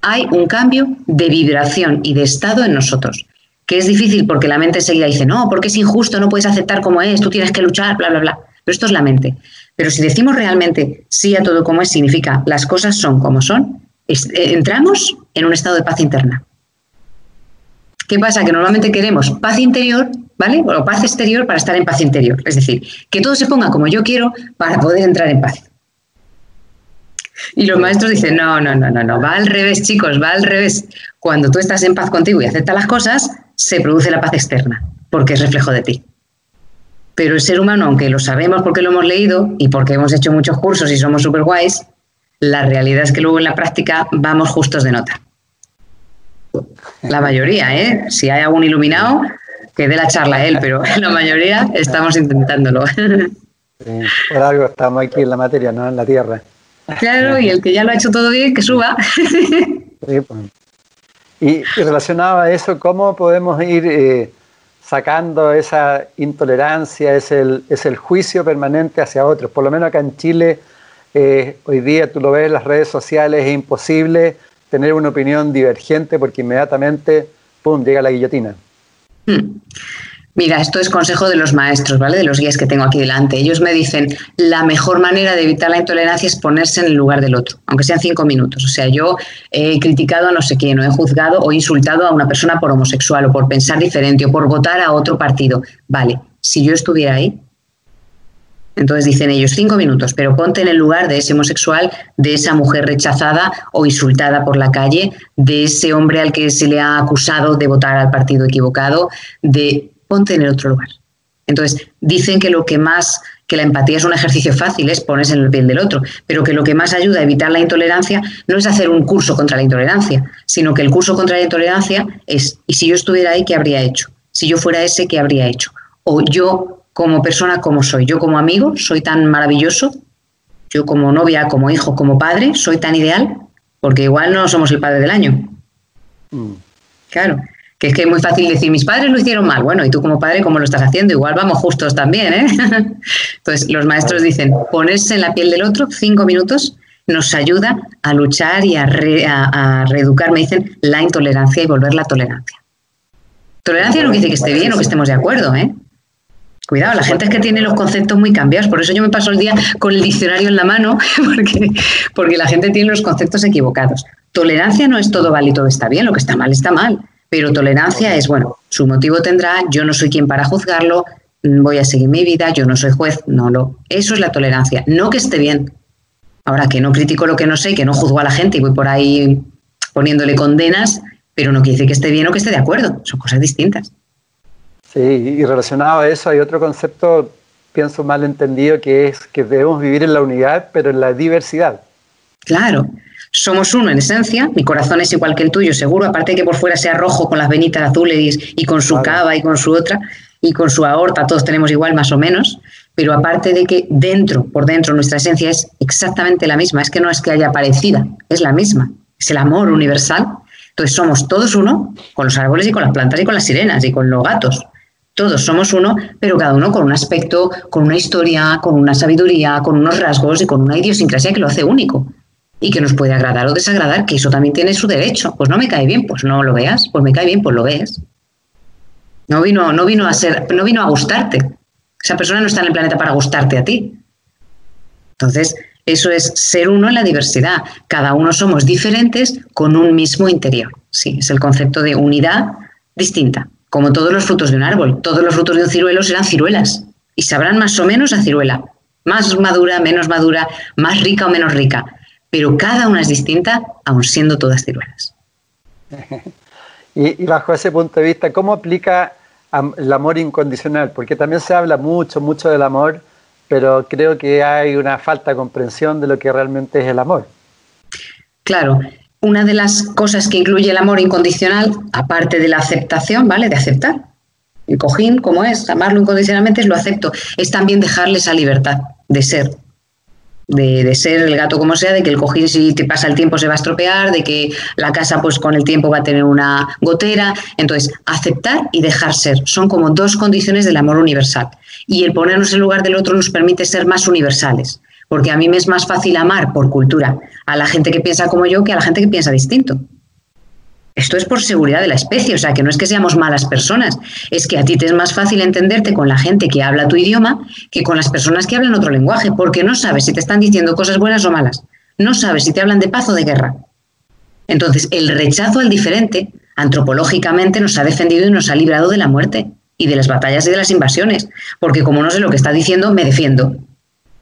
Hay un cambio de vibración y de estado en nosotros, que es difícil porque la mente enseguida dice, no, porque es injusto, no puedes aceptar como es, tú tienes que luchar, bla, bla, bla. Pero esto es la mente. Pero si decimos realmente sí a todo como es, significa las cosas son como son, eh, entramos en un estado de paz interna. ¿Qué pasa? Que normalmente queremos paz interior, ¿vale? O paz exterior para estar en paz interior. Es decir, que todo se ponga como yo quiero para poder entrar en paz. Y los maestros dicen, no, no, no, no, no, va al revés, chicos, va al revés. Cuando tú estás en paz contigo y aceptas las cosas, se produce la paz externa, porque es reflejo de ti. Pero el ser humano, aunque lo sabemos porque lo hemos leído y porque hemos hecho muchos cursos y somos súper guays, la realidad es que luego en la práctica vamos justos de nota. La mayoría, ¿eh? Si hay algún iluminado, que dé la charla él, pero la mayoría estamos intentándolo. por algo estamos aquí en la materia, no en la tierra. Claro, y el que ya lo ha hecho todo bien, que suba. Pues. Y, relacionado a eso, ¿cómo podemos ir eh, sacando esa intolerancia, es el, es el juicio permanente hacia otros? Por lo menos acá en Chile, eh, hoy día tú lo ves en las redes sociales, es imposible tener una opinión divergente porque inmediatamente, ¡pum!, llega la guillotina. Hmm. Mira, esto es consejo de los maestros, ¿vale? De los guías que tengo aquí delante. Ellos me dicen, la mejor manera de evitar la intolerancia es ponerse en el lugar del otro, aunque sean cinco minutos. O sea, yo he criticado a no sé quién, o he juzgado o insultado a una persona por homosexual, o por pensar diferente, o por votar a otro partido. Vale, si yo estuviera ahí, entonces dicen ellos cinco minutos, pero ponte en el lugar de ese homosexual, de esa mujer rechazada o insultada por la calle, de ese hombre al que se le ha acusado de votar al partido equivocado, de ponte en el otro lugar. Entonces dicen que lo que más, que la empatía es un ejercicio fácil, es ponerse en el piel del otro, pero que lo que más ayuda a evitar la intolerancia no es hacer un curso contra la intolerancia, sino que el curso contra la intolerancia es, ¿y si yo estuviera ahí, qué habría hecho? Si yo fuera ese, ¿qué habría hecho? O yo como persona como soy. Yo como amigo soy tan maravilloso, yo como novia, como hijo, como padre, soy tan ideal, porque igual no somos el padre del año. Mm. Claro, que es que es muy fácil decir, mis padres lo hicieron mal, bueno, y tú como padre, ¿cómo lo estás haciendo? Igual vamos justos también, ¿eh? Entonces, los maestros dicen, ponerse en la piel del otro cinco minutos nos ayuda a luchar y a, a reeducar, me dicen, la intolerancia y volver la tolerancia. Tolerancia no quiere decir que esté bien o que estemos de acuerdo, ¿eh? Cuidado, la gente es que tiene los conceptos muy cambiados, por eso yo me paso el día con el diccionario en la mano, porque, porque la gente tiene los conceptos equivocados. Tolerancia no es todo vale y todo está bien, lo que está mal está mal, pero tolerancia es, bueno, su motivo tendrá, yo no soy quien para juzgarlo, voy a seguir mi vida, yo no soy juez, no lo. Eso es la tolerancia, no que esté bien. Ahora que no critico lo que no sé, que no juzgo a la gente y voy por ahí poniéndole condenas, pero no quiere decir que esté bien o que esté de acuerdo, son cosas distintas. Sí, y relacionado a eso hay otro concepto, pienso mal entendido, que es que debemos vivir en la unidad, pero en la diversidad. Claro, somos uno en esencia, mi corazón es igual que el tuyo, seguro, aparte de que por fuera sea rojo con las venitas azules y con su cava y con su otra, y con su aorta todos tenemos igual más o menos, pero aparte de que dentro, por dentro, nuestra esencia es exactamente la misma, es que no es que haya parecida, es la misma, es el amor universal. Entonces somos todos uno con los árboles y con las plantas y con las sirenas y con los gatos. Todos somos uno, pero cada uno con un aspecto, con una historia, con una sabiduría, con unos rasgos y con una idiosincrasia que lo hace único y que nos puede agradar o desagradar, que eso también tiene su derecho. Pues no me cae bien, pues no lo veas, pues me cae bien, pues lo ves. No vino, no vino a ser, no vino a gustarte. Esa persona no está en el planeta para gustarte a ti. Entonces, eso es ser uno en la diversidad. Cada uno somos diferentes con un mismo interior. Sí, es el concepto de unidad distinta, como todos los frutos de un árbol. Todos los frutos de un ciruelo serán ciruelas y sabrán más o menos a ciruela. Más madura, menos madura, más rica o menos rica. Pero cada una es distinta, aun siendo todas ciruelas. y, y bajo ese punto de vista, ¿cómo aplica el amor incondicional, porque también se habla mucho, mucho del amor, pero creo que hay una falta de comprensión de lo que realmente es el amor. Claro, una de las cosas que incluye el amor incondicional, aparte de la aceptación, ¿vale? De aceptar. El cojín, como es, amarlo incondicionalmente, es lo acepto. Es también dejarle esa libertad de ser, de, ser el gato como sea, de que el cojín si te pasa el tiempo se va a estropear, de que la casa pues con el tiempo va a tener una gotera. Entonces, aceptar y dejar ser son como dos condiciones del amor universal. Y el ponernos en lugar del otro nos permite ser más universales, porque a mí me es más fácil amar por cultura a la gente que piensa como yo que a la gente que piensa distinto. Esto es por seguridad de la especie, o sea, que no es que seamos malas personas, es que a ti te es más fácil entenderte con la gente que habla tu idioma que con las personas que hablan otro lenguaje, porque no sabes si te están diciendo cosas buenas o malas, no sabes si te hablan de paz o de guerra. Entonces, el rechazo al diferente, antropológicamente, nos ha defendido y nos ha librado de la muerte y de las batallas y de las invasiones, porque como no sé lo que está diciendo, me defiendo.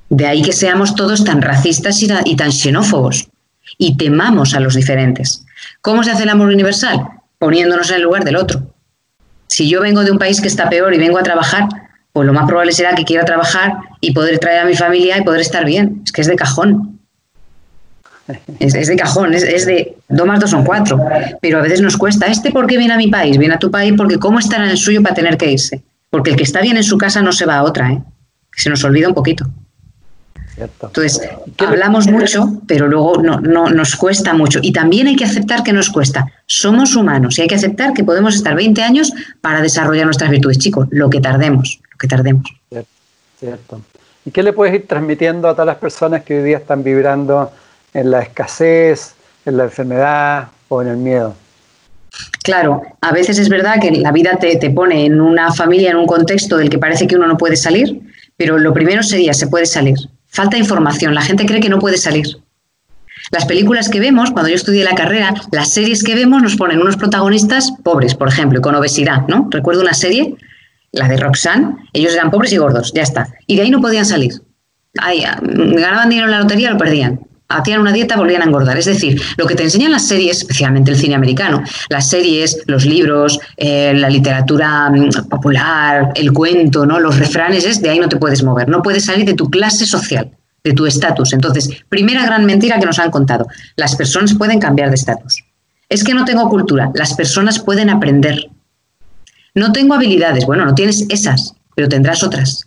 De ahí que seamos todos tan racistas y tan xenófobos y temamos a los diferentes. ¿Cómo se hace el amor universal? Poniéndonos en el lugar del otro. Si yo vengo de un país que está peor y vengo a trabajar, pues lo más probable será que quiera trabajar y poder traer a mi familia y poder estar bien. Es que es de cajón. Es, de cajón, es, de dos más dos son cuatro. Pero a veces nos cuesta. ¿Este por qué viene a mi país? Viene a tu país porque ¿cómo estará en el suyo para tener que irse? Porque el que está bien en su casa no se va a otra, ¿eh? Se nos olvida un poquito. Entonces, hablamos mucho, pero luego no, nos cuesta mucho. Y también hay que aceptar que nos cuesta. Somos humanos y hay que aceptar que podemos estar 20 años para desarrollar nuestras virtudes, chicos, lo que tardemos, lo que tardemos. Cierto. ¿Y qué le puedes ir transmitiendo a todas las personas que hoy día están vibrando en la escasez, en la enfermedad o en el miedo? Claro, a veces es verdad que la vida te, te pone en una familia, en un contexto del que parece que uno no puede salir, pero lo primero sería, se puede salir Falta información, la gente cree que no puede salir. Las películas que vemos, cuando yo estudié la carrera, las series que vemos nos ponen unos protagonistas pobres, por ejemplo, con obesidad, ¿no? Recuerdo una serie, la de Roxanne, ellos eran pobres y gordos, ya está. Y de ahí no podían salir. Ay, ah, ganaban dinero en la lotería, lo perdían. Hacían una dieta, volvían a engordar. Es decir, lo que te enseñan las series, especialmente el cine americano, las series, los libros, eh, la literatura mm, popular, el cuento, ¿no? los refranes, es de ahí no te puedes mover. No puedes salir de tu clase social, de tu estatus. Entonces, primera gran mentira que nos han contado. Las personas pueden cambiar de estatus. Es que no tengo cultura. Las personas pueden aprender. No tengo habilidades. Bueno, no tienes esas, pero tendrás otras.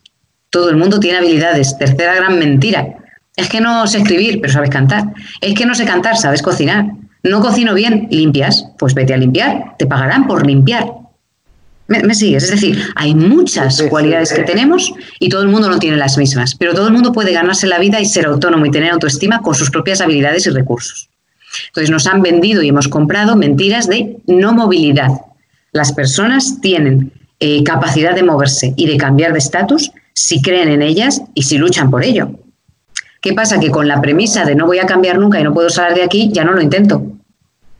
Todo el mundo tiene habilidades. Tercera gran mentira. Es que no sé escribir, pero sabes cantar. Es que no sé cantar, sabes cocinar. No cocino bien, limpias, pues vete a limpiar, te pagarán por limpiar. ¿Me, sigues? Es decir, hay muchas cualidades que tenemos y todo el mundo no tiene las mismas, pero todo el mundo puede ganarse la vida y ser autónomo y tener autoestima con sus propias habilidades y recursos. Entonces nos han vendido y hemos comprado mentiras de no movilidad. Las personas tienen eh, capacidad de moverse y de cambiar de estatus si creen en ellas y si luchan por ello. ¿Qué pasa? Que con la premisa de no voy a cambiar nunca y no puedo salir de aquí, ya no lo intento.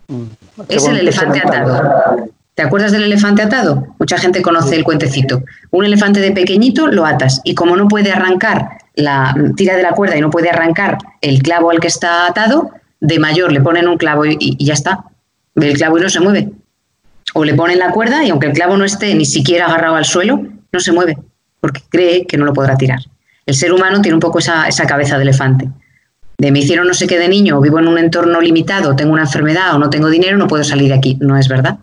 Mm, es el elefante atado. ¿Te acuerdas del elefante atado? Mucha gente conoce el cuentecito. Un elefante de pequeñito lo atas y como no puede arrancar la tira de la cuerda y no puede arrancar el clavo al que está atado, de mayor le ponen un clavo y, y ya está. El clavo y no se mueve. O le ponen la cuerda y aunque el clavo no esté ni siquiera agarrado al suelo, no se mueve porque cree que no lo podrá tirar. El ser humano tiene un poco esa, cabeza de elefante. De me hicieron no sé qué de niño, o vivo en un entorno limitado, tengo una enfermedad o no tengo dinero, no puedo salir de aquí. No es verdad.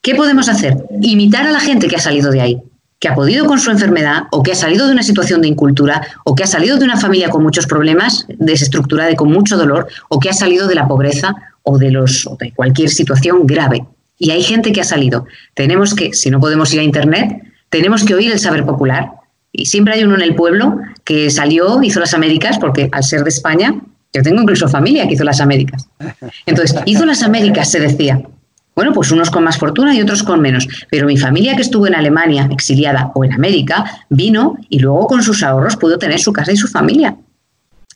¿Qué podemos hacer? Imitar a la gente que ha salido de ahí. que ha podido con su enfermedad o que ha salido de una situación de incultura o que ha salido de una familia con muchos problemas, desestructurada y con mucho dolor o que ha salido de la pobreza o de, los, o de cualquier situación grave. Y hay gente que ha salido. Tenemos que, si no podemos ir a Internet, tenemos que oír el saber popular. Y siempre hay uno en el pueblo que salió, hizo las Américas, porque al ser de España, yo tengo incluso familia que hizo las Américas. Entonces, hizo las Américas, se decía. Bueno, pues unos con más fortuna y otros con menos. Pero mi familia que estuvo en Alemania, exiliada o en América, vino y luego con sus ahorros pudo tener su casa y su familia.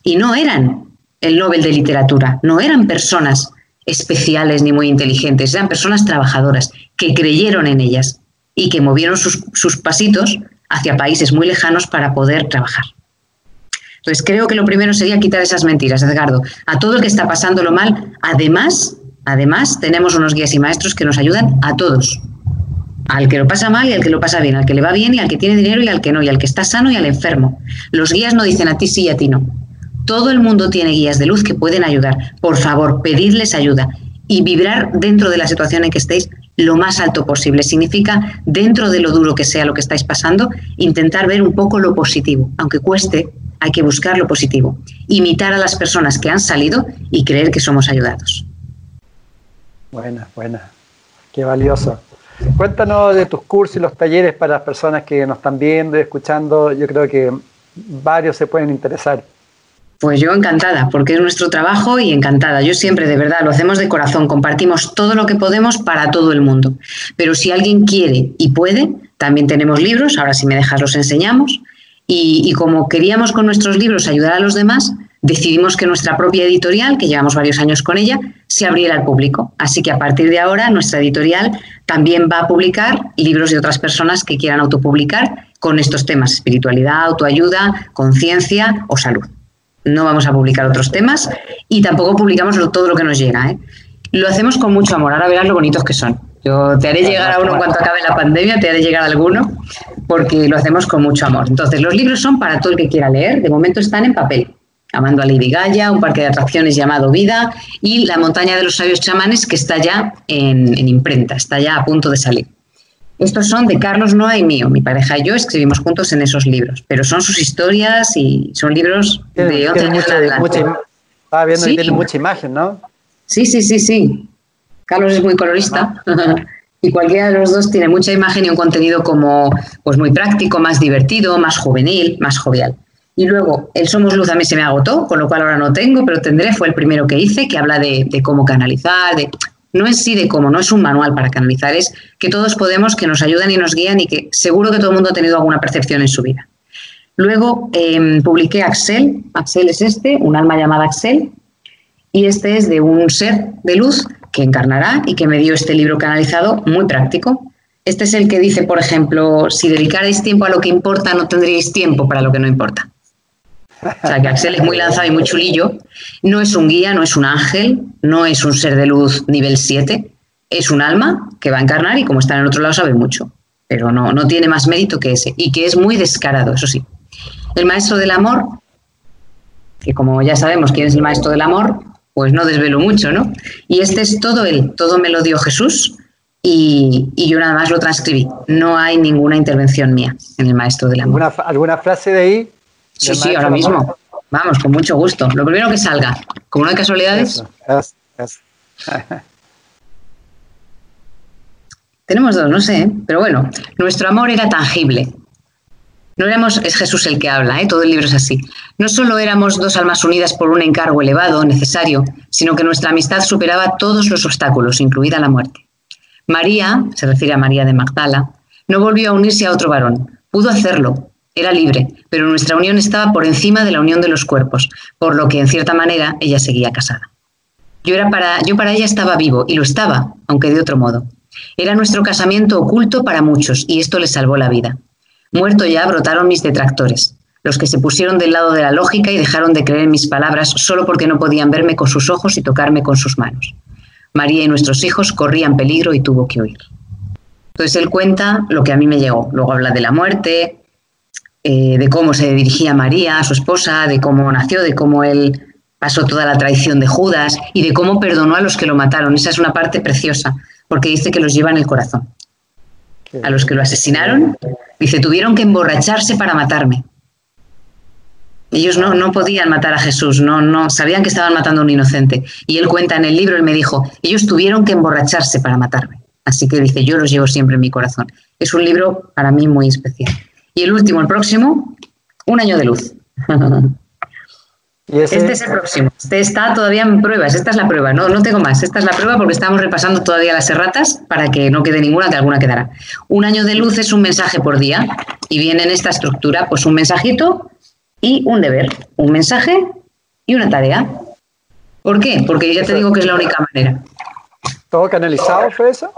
Y no eran el Nobel de Literatura, no eran personas especiales ni muy inteligentes, eran personas trabajadoras que creyeron en ellas y que movieron sus, sus pasitos hacia países muy lejanos para poder trabajar. Entonces creo que lo primero sería quitar esas mentiras, Edgardo. A todo el que está pasándolo mal, además, además tenemos unos guías y maestros que nos ayudan a todos. Al que lo pasa mal y al que lo pasa bien, al que le va bien y al que tiene dinero y al que no, y al que está sano y al enfermo. Los guías no dicen a ti sí y a ti no. Todo el mundo tiene guías de luz que pueden ayudar. Por favor, pedirles ayuda y vibrar dentro de la situación en que estéis lo más alto posible. Significa, dentro de lo duro que sea lo que estáis pasando, intentar ver un poco lo positivo. Aunque cueste, hay que buscar lo positivo. Imitar a las personas que han salido y creer que somos ayudados. Buena, buena. Qué valioso. Cuéntanos de tus cursos y los talleres para las personas que nos están viendo y escuchando. Yo creo que varios se pueden interesar. Pues yo encantada, porque es nuestro trabajo y encantada. Yo siempre, de verdad, lo hacemos de corazón, compartimos todo lo que podemos para todo el mundo. Pero si alguien quiere y puede, también tenemos libros, ahora si me dejas los enseñamos. Y, como queríamos con nuestros libros ayudar a los demás, decidimos que nuestra propia editorial, que llevamos varios años con ella, se abriera al público. Así que a partir de ahora nuestra editorial también va a publicar libros de otras personas que quieran autopublicar con estos temas, espiritualidad, autoayuda, conciencia o salud no vamos a publicar otros temas y tampoco publicamos todo lo que nos llega. ¿eh? Lo hacemos con mucho amor, ahora verás lo bonitos que son. Yo te haré llegar a uno en cuanto acabe la pandemia, te haré llegar a alguno, porque lo hacemos con mucho amor. Entonces, los libros son para todo el que quiera leer, de momento están en papel. Amando a Lady Gaia, un parque de atracciones llamado Vida y La montaña de los sabios chamanes que está ya en imprenta, está ya a punto de salir. Estos son de Carlos Noa y mío. Mi pareja y yo escribimos juntos en esos libros, pero son sus historias y son libros de otra mucha, Estaba viendo que tiene mucha imagen, ¿no? Sí, sí, sí, sí. Carlos es muy colorista y cualquiera de los dos tiene mucha imagen y un contenido como pues muy práctico, más divertido, más juvenil, más jovial. Y luego, el Somos Luz a mí se me agotó, con lo cual ahora no tengo, pero tendré, fue el primero que hice, que habla de, de cómo canalizar, de no es cómo, no es un manual para canalizar, es que todos podemos, que nos ayudan y nos guían y que seguro que todo el mundo ha tenido alguna percepción en su vida. Luego em, publiqué Axel, Axel es este, un alma llamada Axel, y este es de un ser de luz que encarnará y que me dio este libro canalizado muy práctico. Este es el que dice, por ejemplo, si dedicarais tiempo a lo que importa, no tendríais tiempo para lo que no importa. O sea, que Axel es muy lanzado y muy chulillo. No es un guía, no es un ángel, no es un ser de luz nivel 7. Es un alma que va a encarnar y como está en el otro lado sabe mucho. Pero no, no tiene más mérito que ese. Y que es muy descarado, eso sí. El maestro del amor, que como ya sabemos quién es el maestro del amor, pues no desvelo mucho, ¿no? Y este es todo él, todo me lo dio Jesús y, yo nada más lo transcribí. No hay ninguna intervención mía en el maestro del amor. ¿Alguna, alguna frase de ahí? Sí, sí, ahora mismo. Vamos, con mucho gusto. Lo primero que salga. Como no hay casualidades. Tenemos dos, no sé, pero bueno, nuestro amor era tangible. No éramos, es Jesús el que habla, ¿eh? todo el libro es así. No solo éramos dos almas unidas por un encargo elevado, necesario, sino que nuestra amistad superaba todos los obstáculos, incluida la muerte. María, se refiere a María de Magdala, no volvió a unirse a otro varón. Pudo hacerlo, era libre, pero nuestra unión estaba por encima de la unión de los cuerpos, por lo que en cierta manera ella seguía casada. Yo, era para, yo para ella estaba vivo, y lo estaba, aunque de otro modo. Era nuestro casamiento oculto para muchos, y esto le salvó la vida. Muerto ya, brotaron mis detractores, los que se pusieron del lado de la lógica y dejaron de creer en mis palabras solo porque no podían verme con sus ojos y tocarme con sus manos. María y nuestros hijos corrían peligro y tuvo que huir. Entonces él cuenta lo que a mí me llegó. Luego habla de la muerte, eh, de cómo se dirigía María, a su esposa, de cómo nació, de cómo él pasó toda la traición de Judas y de cómo perdonó a los que lo mataron. Esa es una parte preciosa, porque dice que los lleva en el corazón. a los que lo asesinaron, dice, tuvieron que emborracharse para matarme. Ellos no, no podían matar a Jesús, no, no, sabían que estaban matando a un inocente. Y él cuenta en el libro, él me dijo, ellos tuvieron que emborracharse para matarme. Así que dice, yo los llevo siempre en mi corazón. Es un libro para mí muy especial. Y el último, el próximo, Un año de luz. Este es el próximo. Este está todavía en pruebas. Esta es la prueba. No, no tengo más. Esta es la prueba porque estamos repasando todavía las erratas para que no quede ninguna, que alguna quedará. Un año de luz es un mensaje por día y viene en esta estructura, pues un mensajito y un deber. Un mensaje y una tarea. ¿Por qué? Porque ya te digo que es la única manera. ¿Todo canalizado fue eso?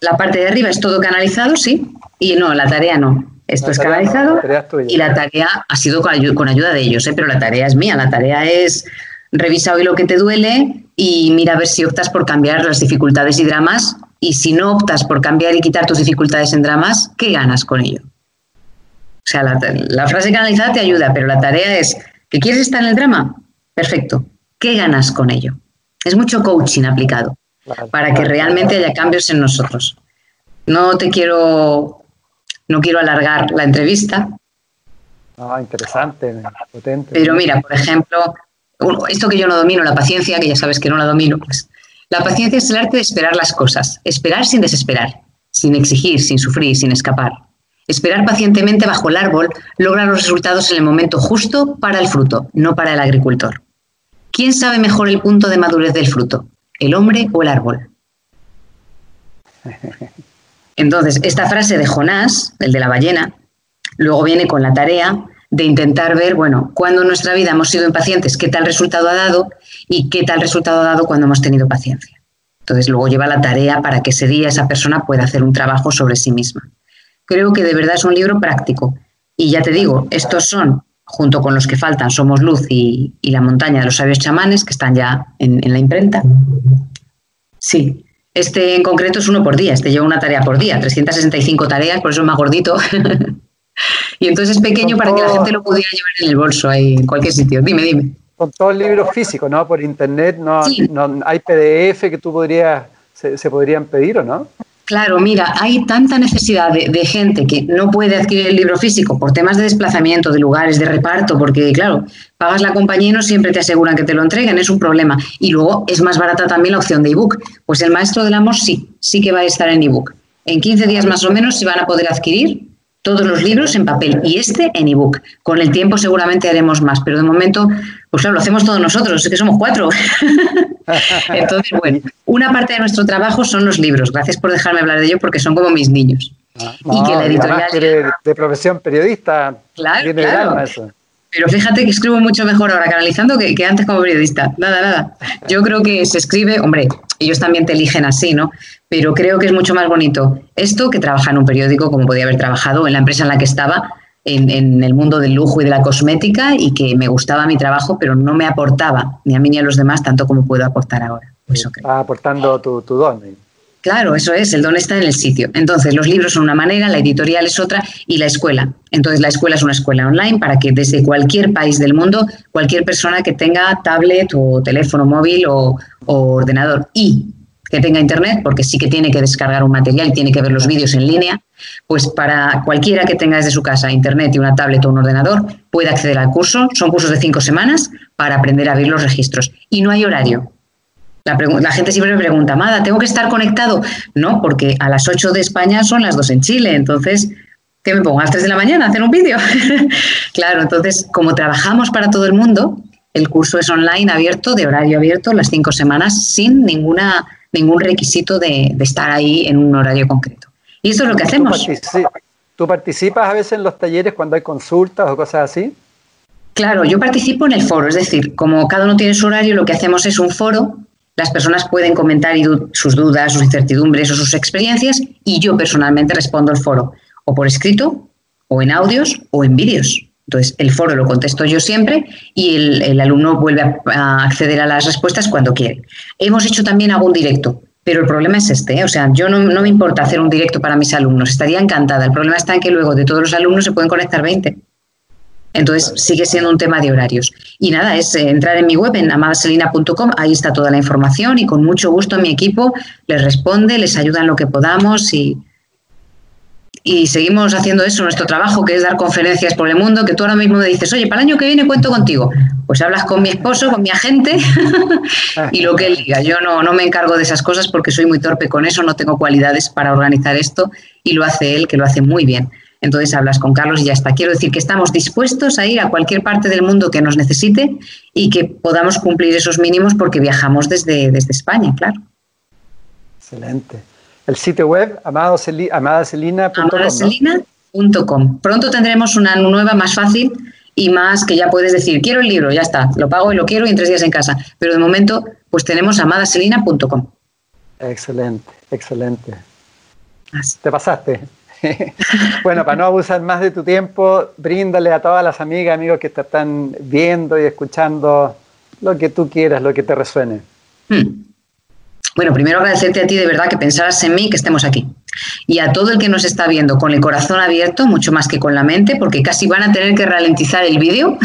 La parte de arriba es todo canalizado, sí. Y no, la tarea no. Esto es canalizado y la tarea ha sido con, ayuda de ellos, ¿eh? pero la tarea es mía. La tarea es revisa hoy lo que te duele y mira a ver si optas por cambiar las dificultades y dramas. Y si no optas por cambiar y quitar tus dificultades en dramas, ¿qué ganas con ello? O sea, la, frase canalizada te ayuda, pero la tarea es, ¿que quieres estar en el drama? Perfecto. ¿Qué ganas con ello? Es mucho coaching aplicado para que realmente haya cambios en nosotros. No te quiero no quiero alargar la entrevista. Ah, interesante, potente. Pero mira, por ejemplo, esto que yo no domino, la paciencia, que ya sabes que no la domino, pues la paciencia es el arte de esperar las cosas, esperar sin desesperar, sin exigir, sin sufrir, sin escapar. Esperar pacientemente bajo el árbol logra los resultados en el momento justo para el fruto, no para el agricultor. ¿Quién sabe mejor el punto de madurez del fruto, el hombre o el árbol? Entonces, esta frase de Jonás, el de la ballena, luego viene con la tarea de intentar ver, bueno, cuando en nuestra vida hemos sido impacientes, qué tal resultado ha dado y qué tal resultado ha dado cuando hemos tenido paciencia. Entonces, luego lleva la tarea para que ese día esa persona pueda hacer un trabajo sobre sí misma. Creo que de verdad es un libro práctico. Y ya te digo, estos son, junto con los que faltan, Somos Luz y, La montaña de los sabios chamanes, que están ya en la imprenta. Sí, este en concreto es uno por día, este lleva una tarea por día, 365 tareas, por eso es más gordito. y entonces es pequeño para que la gente lo pudiera llevar en el bolso, ahí, en cualquier sitio. Dime, dime. Con todo el libro físico, ¿no? Por internet, no, no hay PDF que tú podrías, se, se podrían pedir o no? Claro, mira, hay tanta necesidad de, gente que no puede adquirir el libro físico por temas de desplazamiento, de lugares, de reparto, porque claro, pagas la compañía y no siempre te aseguran que te lo entreguen, es un problema. Y luego es más barata también la opción de ebook. Pues el maestro del amor sí, sí que va a estar en ebook. En 15 días más o menos se van a poder adquirir todos los libros en papel y este en ebook. Con el tiempo seguramente haremos más, pero de momento, pues claro, lo hacemos todos nosotros, es que somos cuatro. Entonces, bueno, una parte de nuestro trabajo son los libros. Gracias por dejarme hablar de ello porque son como mis niños. Ah, y que la editorial... de, profesión periodista. Claro, claro. Pero fíjate que escribo mucho mejor ahora canalizando que, que, antes como periodista. Nada, nada. Yo creo que se escribe, hombre, ellos también te eligen así, ¿no? Pero creo que es mucho más bonito esto que trabajar en un periódico como podía haber trabajado en la empresa en la que estaba, en, el mundo del lujo y de la cosmética y que me gustaba mi trabajo, pero no me aportaba ni a mí ni a los demás tanto como puedo aportar ahora. Eso aportando tu, tu don. Claro, eso es, el don está en el sitio. Entonces, los libros son una manera, la editorial es otra y la escuela. Entonces, la escuela es una escuela online para que desde cualquier país del mundo, cualquier persona que tenga tablet o teléfono móvil o, o ordenador y que tenga internet, porque sí que tiene que descargar un material y tiene que ver los vídeos en línea, pues para cualquiera que tenga desde su casa internet y una tablet o un ordenador, puede acceder al curso. Son cursos de cinco semanas para aprender a abrir los registros. Y no hay horario. La, gente siempre me pregunta, Amada, ¿tengo que estar conectado? No, porque a las 8 de España son las 2 en Chile, entonces, ¿qué me pongo? ¿A las 3 de la mañana a hacer un vídeo? claro, entonces, como trabajamos para todo el mundo, el curso es online, abierto, de horario abierto, las cinco semanas, sin ninguna, ningún requisito de, estar ahí en un horario concreto. Y eso es lo que hacemos. ¿Tú participas a veces en los talleres cuando hay consultas o cosas así? Claro, yo participo en el foro, es decir, como cada uno tiene su horario, lo que hacemos es un foro las personas pueden comentar sus dudas, sus incertidumbres o sus experiencias y yo personalmente respondo al foro, o por escrito, o en audios, o en vídeos. Entonces, el foro lo contesto yo siempre y el, alumno vuelve a, acceder a las respuestas cuando quiere. Hemos hecho también algún directo, pero el problema es este, ¿eh? o sea, yo no, no, me importa hacer un directo para mis alumnos, estaría encantada. El problema está en que luego de todos los alumnos se pueden conectar 20. Entonces sigue siendo un tema de horarios. Y nada, es eh, entrar en mi web en amadaselina.com, ahí está toda la información y con mucho gusto mi equipo les responde, les ayuda en lo que podamos y, y seguimos haciendo eso, nuestro trabajo, que es dar conferencias por el mundo, que tú ahora mismo me dices, oye, para el año que viene cuento contigo. Pues hablas con mi esposo, con mi agente y lo que él diga. Yo no, no me encargo de esas cosas porque soy muy torpe con eso, no tengo cualidades para organizar esto y lo hace él, que lo hace muy bien. Entonces hablas con Carlos y ya está. Quiero decir que estamos dispuestos a ir a cualquier parte del mundo que nos necesite y que podamos cumplir esos mínimos porque viajamos desde, desde España, claro. Excelente. El sitio web amadaselina.com. Pronto tendremos una nueva más fácil y más que ya puedes decir, quiero el libro, ya está, lo pago y lo quiero y en tres días en casa. Pero de momento, pues tenemos amadaselina.com. Excelente, excelente. Te pasaste. bueno, para no abusar más de tu tiempo, bríndale a todas las amigas, amigos que te están viendo y escuchando lo que tú quieras, lo que te resuene. Hmm. Bueno, primero agradecerte a ti de verdad que pensaras en mí, que estemos aquí. Y a todo el que nos está viendo con el corazón abierto, mucho más que con la mente, porque casi van a tener que ralentizar el vídeo,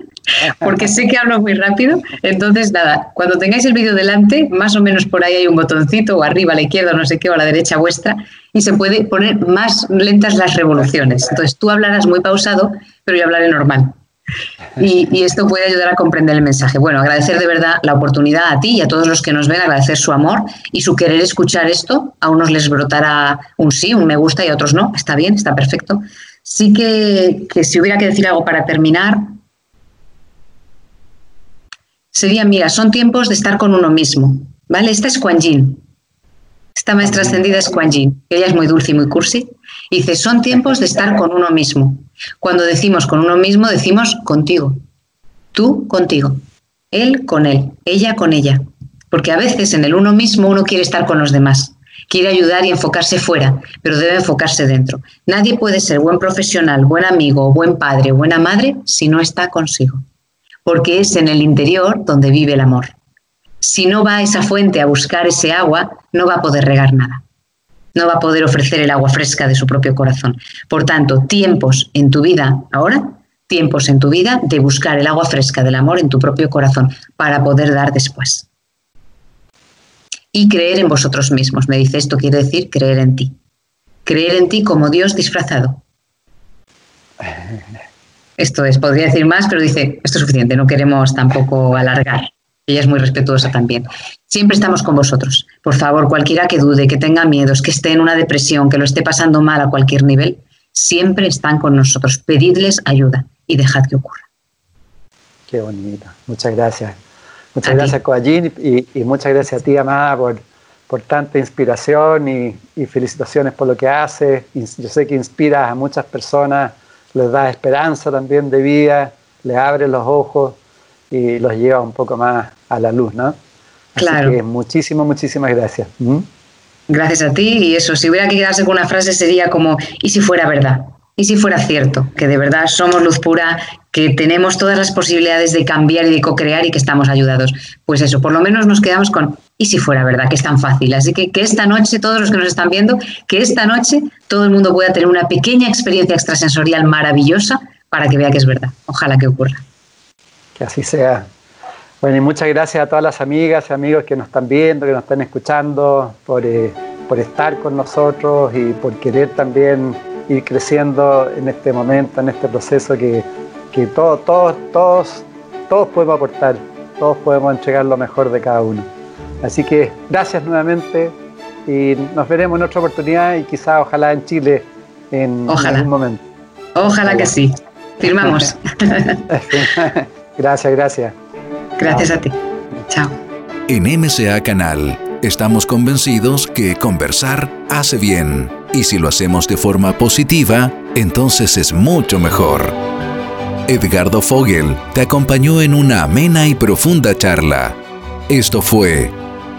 porque sé que hablo muy rápido. Entonces, nada, cuando tengáis el vídeo delante, más o menos por ahí hay un botoncito, o arriba, a la izquierda, no sé qué, o a la derecha vuestra, y se puede poner más lentas las revoluciones. Entonces, tú hablarás muy pausado, pero yo hablaré normal. Y, esto puede ayudar a comprender el mensaje. Bueno, agradecer de verdad la oportunidad a ti y a todos los que nos ven, agradecer su amor y su querer escuchar esto. A unos les brotará un sí, un me gusta y a otros no. Está bien, está perfecto. Sí que, que si hubiera que decir algo para terminar, sería, mira, son tiempos de estar con uno mismo. ¿Vale? Esta es Kuan Yin. Esta maestra ascendida es Kuan Yin. Ella es muy dulce y muy cursi. Y dice, son tiempos de estar con uno mismo. Cuando decimos con uno mismo, decimos contigo. Tú contigo. Él con él. Ella con ella. Porque a veces en el uno mismo uno quiere estar con los demás. Quiere ayudar y enfocarse fuera, pero debe enfocarse dentro. Nadie puede ser buen profesional, buen amigo, buen padre, buena madre si no está consigo. Porque es en el interior donde vive el amor. Si no va a esa fuente a buscar ese agua, no va a poder regar nada no va a poder ofrecer el agua fresca de su propio corazón. Por tanto, tiempos en tu vida ahora, tiempos en tu vida de buscar el agua fresca del amor en tu propio corazón para poder dar después. Y creer en vosotros mismos. Me dice esto quiere decir creer en ti. Creer en ti como Dios disfrazado. Esto es, podría decir más, pero dice, esto es suficiente, no queremos tampoco alargar. Ella es muy respetuosa también. Siempre estamos con vosotros. Por favor, cualquiera que dude, que tenga miedos, que esté en una depresión, que lo esté pasando mal a cualquier nivel, siempre están con nosotros. Pedidles ayuda y dejad que ocurra. Qué bonito. Muchas gracias. Muchas gracias, Coallín, y, muchas gracias a ti, Amada, por, por tanta inspiración y, felicitaciones por lo que haces. Yo sé que inspiras a muchas personas, les da esperanza también de vida, les abre los ojos y los lleva un poco más a la luz, ¿no? claro. Que muchísimas, muchísimas gracias. ¿Mm? Gracias a ti y eso, si hubiera que quedarse con una frase sería como, ¿y si fuera verdad? ¿Y si fuera cierto? Que de verdad somos luz pura, que tenemos todas las posibilidades de cambiar y de co-crear y que estamos ayudados. Pues eso, por lo menos nos quedamos con, ¿y si fuera verdad? Que es tan fácil. Así que que esta noche, todos los que nos están viendo, que esta noche todo el mundo pueda tener una pequeña experiencia extrasensorial maravillosa para que vea que es verdad. Ojalá que ocurra. Que así sea. Bueno, y muchas gracias a todas las amigas y amigos que nos están viendo, que nos están escuchando, por, eh, por estar con nosotros y por querer también ir creciendo en este momento, en este proceso que, que todos, todos, todos, todos podemos aportar, todos podemos entregar lo mejor de cada uno. Así que gracias nuevamente y nos veremos en otra oportunidad y quizá ojalá en Chile en algún momento. Ojalá que sí. Firmamos. Gracias, gracias. Gracias a ti. Chao. En MCA Canal estamos convencidos que conversar hace bien y si lo hacemos de forma positiva, entonces es mucho mejor. Edgardo Fogel te acompañó en una amena y profunda charla. Esto fue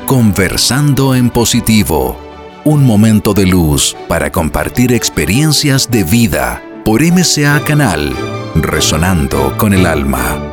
Conversando en Positivo, un momento de luz para compartir experiencias de vida por MCA Canal, resonando con el alma.